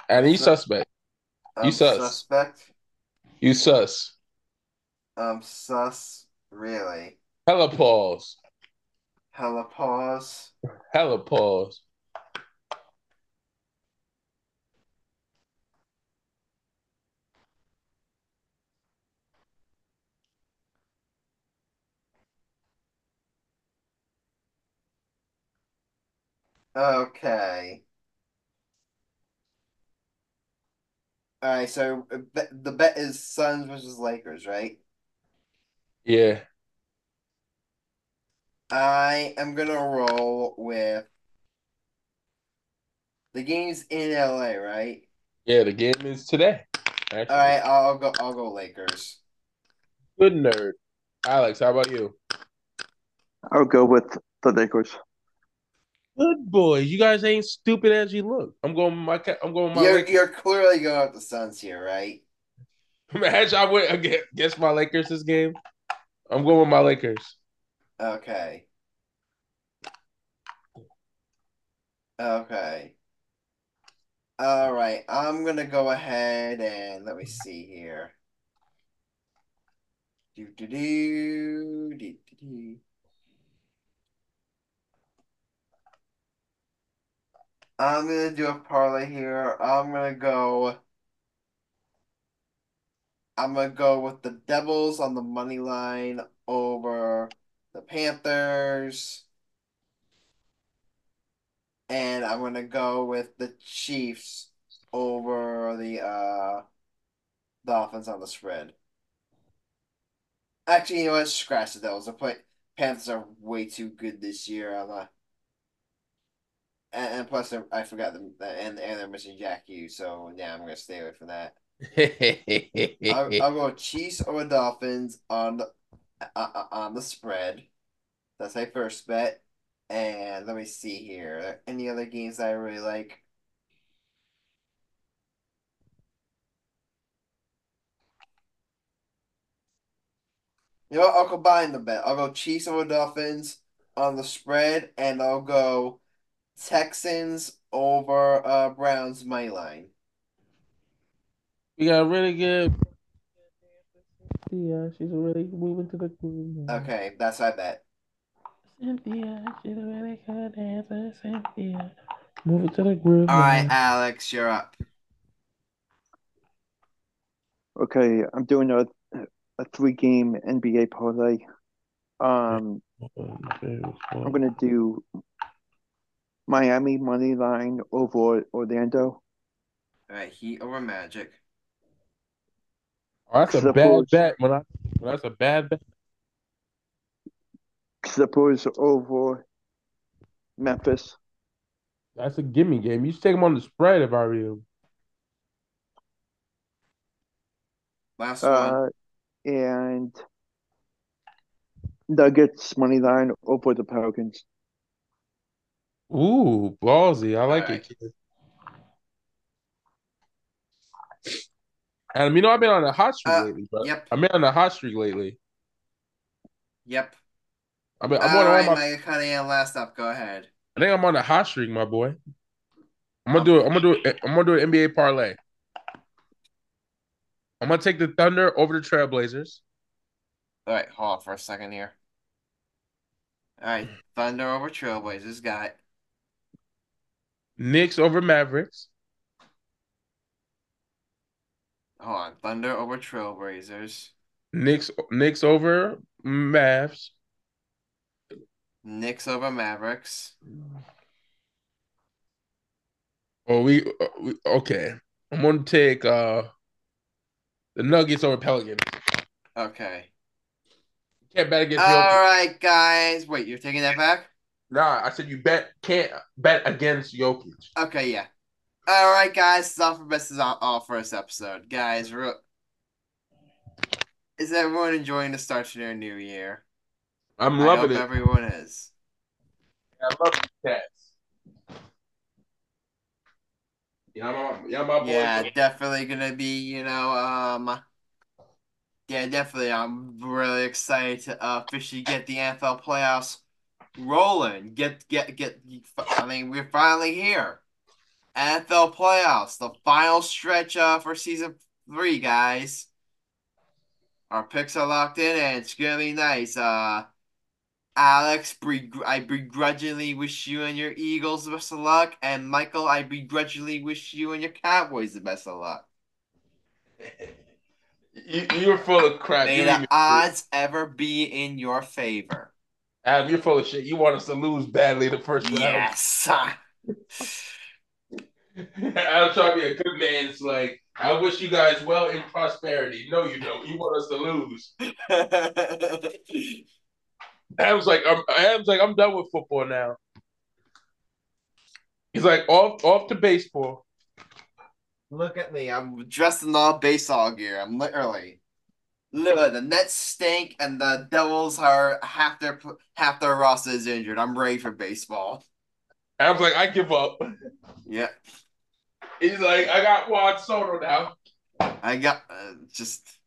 And you suspect. I'm sus. suspect. You sus. I'm sus. Really. Hella pause. Hella pause. Hella pause. Okay. All right, so uh, bet- the bet is Suns versus Lakers, right? Yeah. I am gonna roll with the game's in LA, right? Yeah, the game is today. Actually. All right, I'll go. I'll go Lakers. Good nerd. Alex, how about you? I'll go with the Lakers. Good boy. You guys ain't stupid as you look. I'm going my I'm going my You're you're clearly going with the Suns here, right? Imagine I went again guess my Lakers this game. I'm going with my Lakers. Okay. Okay. All right, I'm gonna go ahead and let me see here. Do do do do do do. I'm gonna do a parlay here. I'm gonna go. I'm gonna go with the Devils on the money line over the Panthers. And I'm gonna go with the Chiefs over the uh the Dolphins on the spread. Actually, you know what? Scratch the Devils. The play Panthers are way too good this year. I'm uh, and, and plus I forgot them and and they're missing Jack Hughes, so yeah, I'm gonna stay away from that. I'll, I'll go Chiefs over Dolphins on the uh, uh, on the spread. That's my first bet. And let me see here. Are there any other games that I really like? You know what? I'll combine the bet. I'll go Chiefs over Dolphins on the spread, and I'll go Texans over uh Browns money line. we got a really good. Yeah, she's really moving to the groove. Okay, that's my bet. Cynthia, she's a really good dancer. Cynthia, moving to the groove. All right, Alex, you're up. Okay, I'm doing a a three game NBA parlay. Um, I'm gonna do Miami money line over Orlando. All right, Heat over Magic. Oh, that's a bad bet. When I, when that's a bad bet. Clippers over Memphis. That's a gimme game. You should take them on the spread if I were you. Last one. Uh, and Nuggets money line over the Pelicans. Ooh, ballsy. I like it, kid. And you know, I've been on a hot streak Uh, lately, bro. yep. I've been on a hot streak lately. Yep. I mean, All I'm on all right, my. Mega Cunningham, last up. Go ahead. I think I'm on a hot streak, my boy. I'm gonna do it. I'm gonna do it. I'm gonna do an NBA parlay. I'm gonna take the Thunder over the Trailblazers. All right, hold on for a second here. All right, Thunder over Trailblazers. Got it. Knicks over Mavericks. Hold on, Thunder over Trailblazers. Knicks Knicks over Mavs. Knicks over Mavericks. Oh, we, uh, we okay. I'm gonna take uh the Nuggets over Pelicans. Okay. Can't bet against All right, guys. Wait, you're taking that back? Nah, I said you bet can't bet against Jokic. Okay, yeah. All right, guys. This is all for best is all, all for this episode, guys. Real... Is everyone enjoying the start to their new year? I'm I loving hope it. everyone is. I love these cats. Yeah, my, yeah, my boy. Yeah, definitely gonna be, you know, um, yeah, definitely. I'm really excited to officially get the NFL playoffs rolling. Get, get, get. I mean, we're finally here. NFL playoffs, the final stretch uh, for season three, guys. Our picks are locked in, and it's gonna be nice. Uh, Alex, begr- I begrudgingly wish you and your Eagles the best of luck, and Michael, I begrudgingly wish you and your Cowboys the best of luck. You, you're full of crap. May the odds ever be in your favor. Adam, you're full of shit. You want us to lose badly the first round. Yes. I'm trying to be a good man. It's like I wish you guys well in prosperity. No, you don't. You want us to lose. Adam's like, I'm, Adam's like, I'm done with football now. He's like, off, off to baseball. Look at me. I'm dressed in all baseball gear. I'm literally, literally the Nets stink and the Devils are half their half their roster is injured. I'm ready for baseball. Adam's like, I give up. Yeah, He's like, I got Juan Soto now. I got uh, just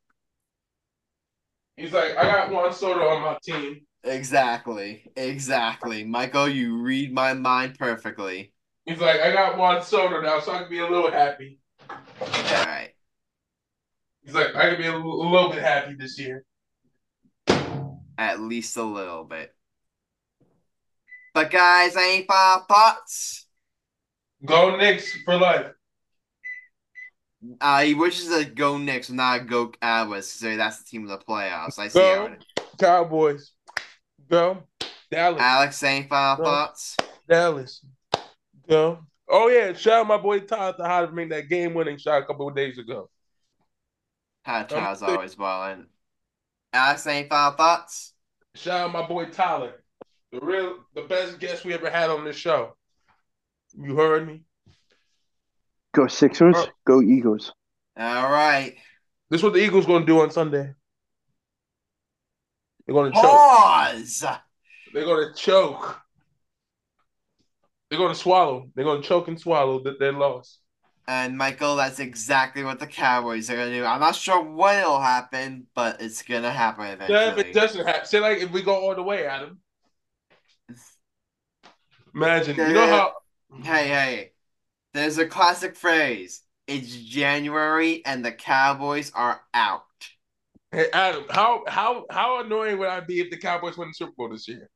He's like, I got Juan Soto on my team. exactly, exactly. Michael, you read my mind perfectly. He's like, I got Juan Soto now, so I can be a little happy. All right. He's like, I can be a little, a little bit happy this year. At least a little bit. But guys, I ain't five thoughts? Go Knicks for life. Uh, he wishes to go Knicks, not go Cowboys. So that's the team of the playoffs. I see. Go. it- Cowboys. Go. Dallas. Alex, any five Go. thoughts? Dallas. Go. Oh yeah, shout out my boy Tyler to how to make that game winning shot a couple of days ago. How Charles Um, always balling. Alex, any final thoughts? Shout out my boy Tyler. The real the best guest we ever had on this show. You heard me? Go Sixers. Oh. Go Eagles. All right. This is what the Eagles gonna do on Sunday. They're gonna choke. They're gonna choke. They're gonna swallow. They're gonna choke and swallow that their loss. And Michael, that's exactly what the Cowboys are gonna do. I'm not sure when it'll happen, but it's gonna happen eventually. Yeah, if it doesn't happen, say like if we go all the way, Adam. Imagine, you know how Hey, hey. There's a classic phrase. It's January and the Cowboys are out. Hey Adam, how how how annoying would I be if the Cowboys win the Super Bowl this year?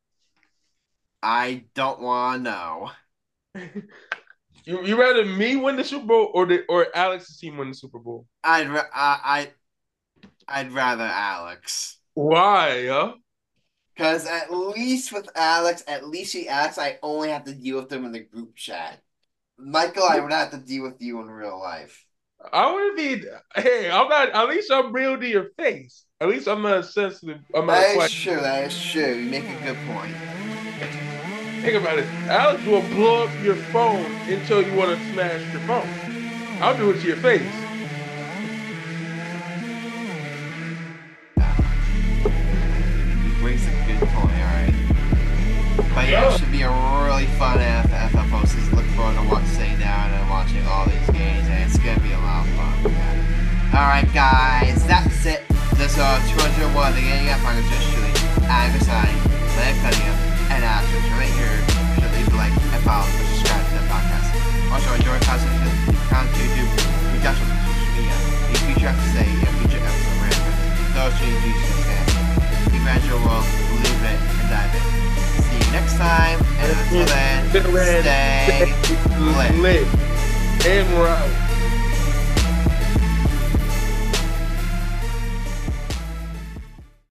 I don't want to know. You you rather me win the Super Bowl or the or Alex's team win the Super Bowl? I'd ra- I, I I'd rather Alex. Why, huh? Cause at least with Alex, at least with Alex, I only have to deal with them in the group chat. Michael, I would have to deal with you in real life. I want to be. Hey, I'm not. At least I'm real to your face. At least I'm not sensitive. I'm not That is true. That is true. You make a good point. Think about it. Alex will blow up your phone until you want to smash your phone. I'll do it to your face. Brings a good point. All right. But yeah, it should be a really fun F- FFO season. Look forward to watching, sitting down and watching all these games, and it's gonna be a lot of fun. Yeah. Alright, guys, that's it. This is uh, 201 the Getting Up Podcast. Just truly, Adam Sign, Leonard Cunningham, and. Right here. Should leave a follow and subscribe to the podcast. Also, enjoy content on YouTube. We some social media. You feature have to say, and feature episode random. Those two you fan. Imagine your world, believe it, and dive in. See you next time, and until then, stay lit. lit. And we're out.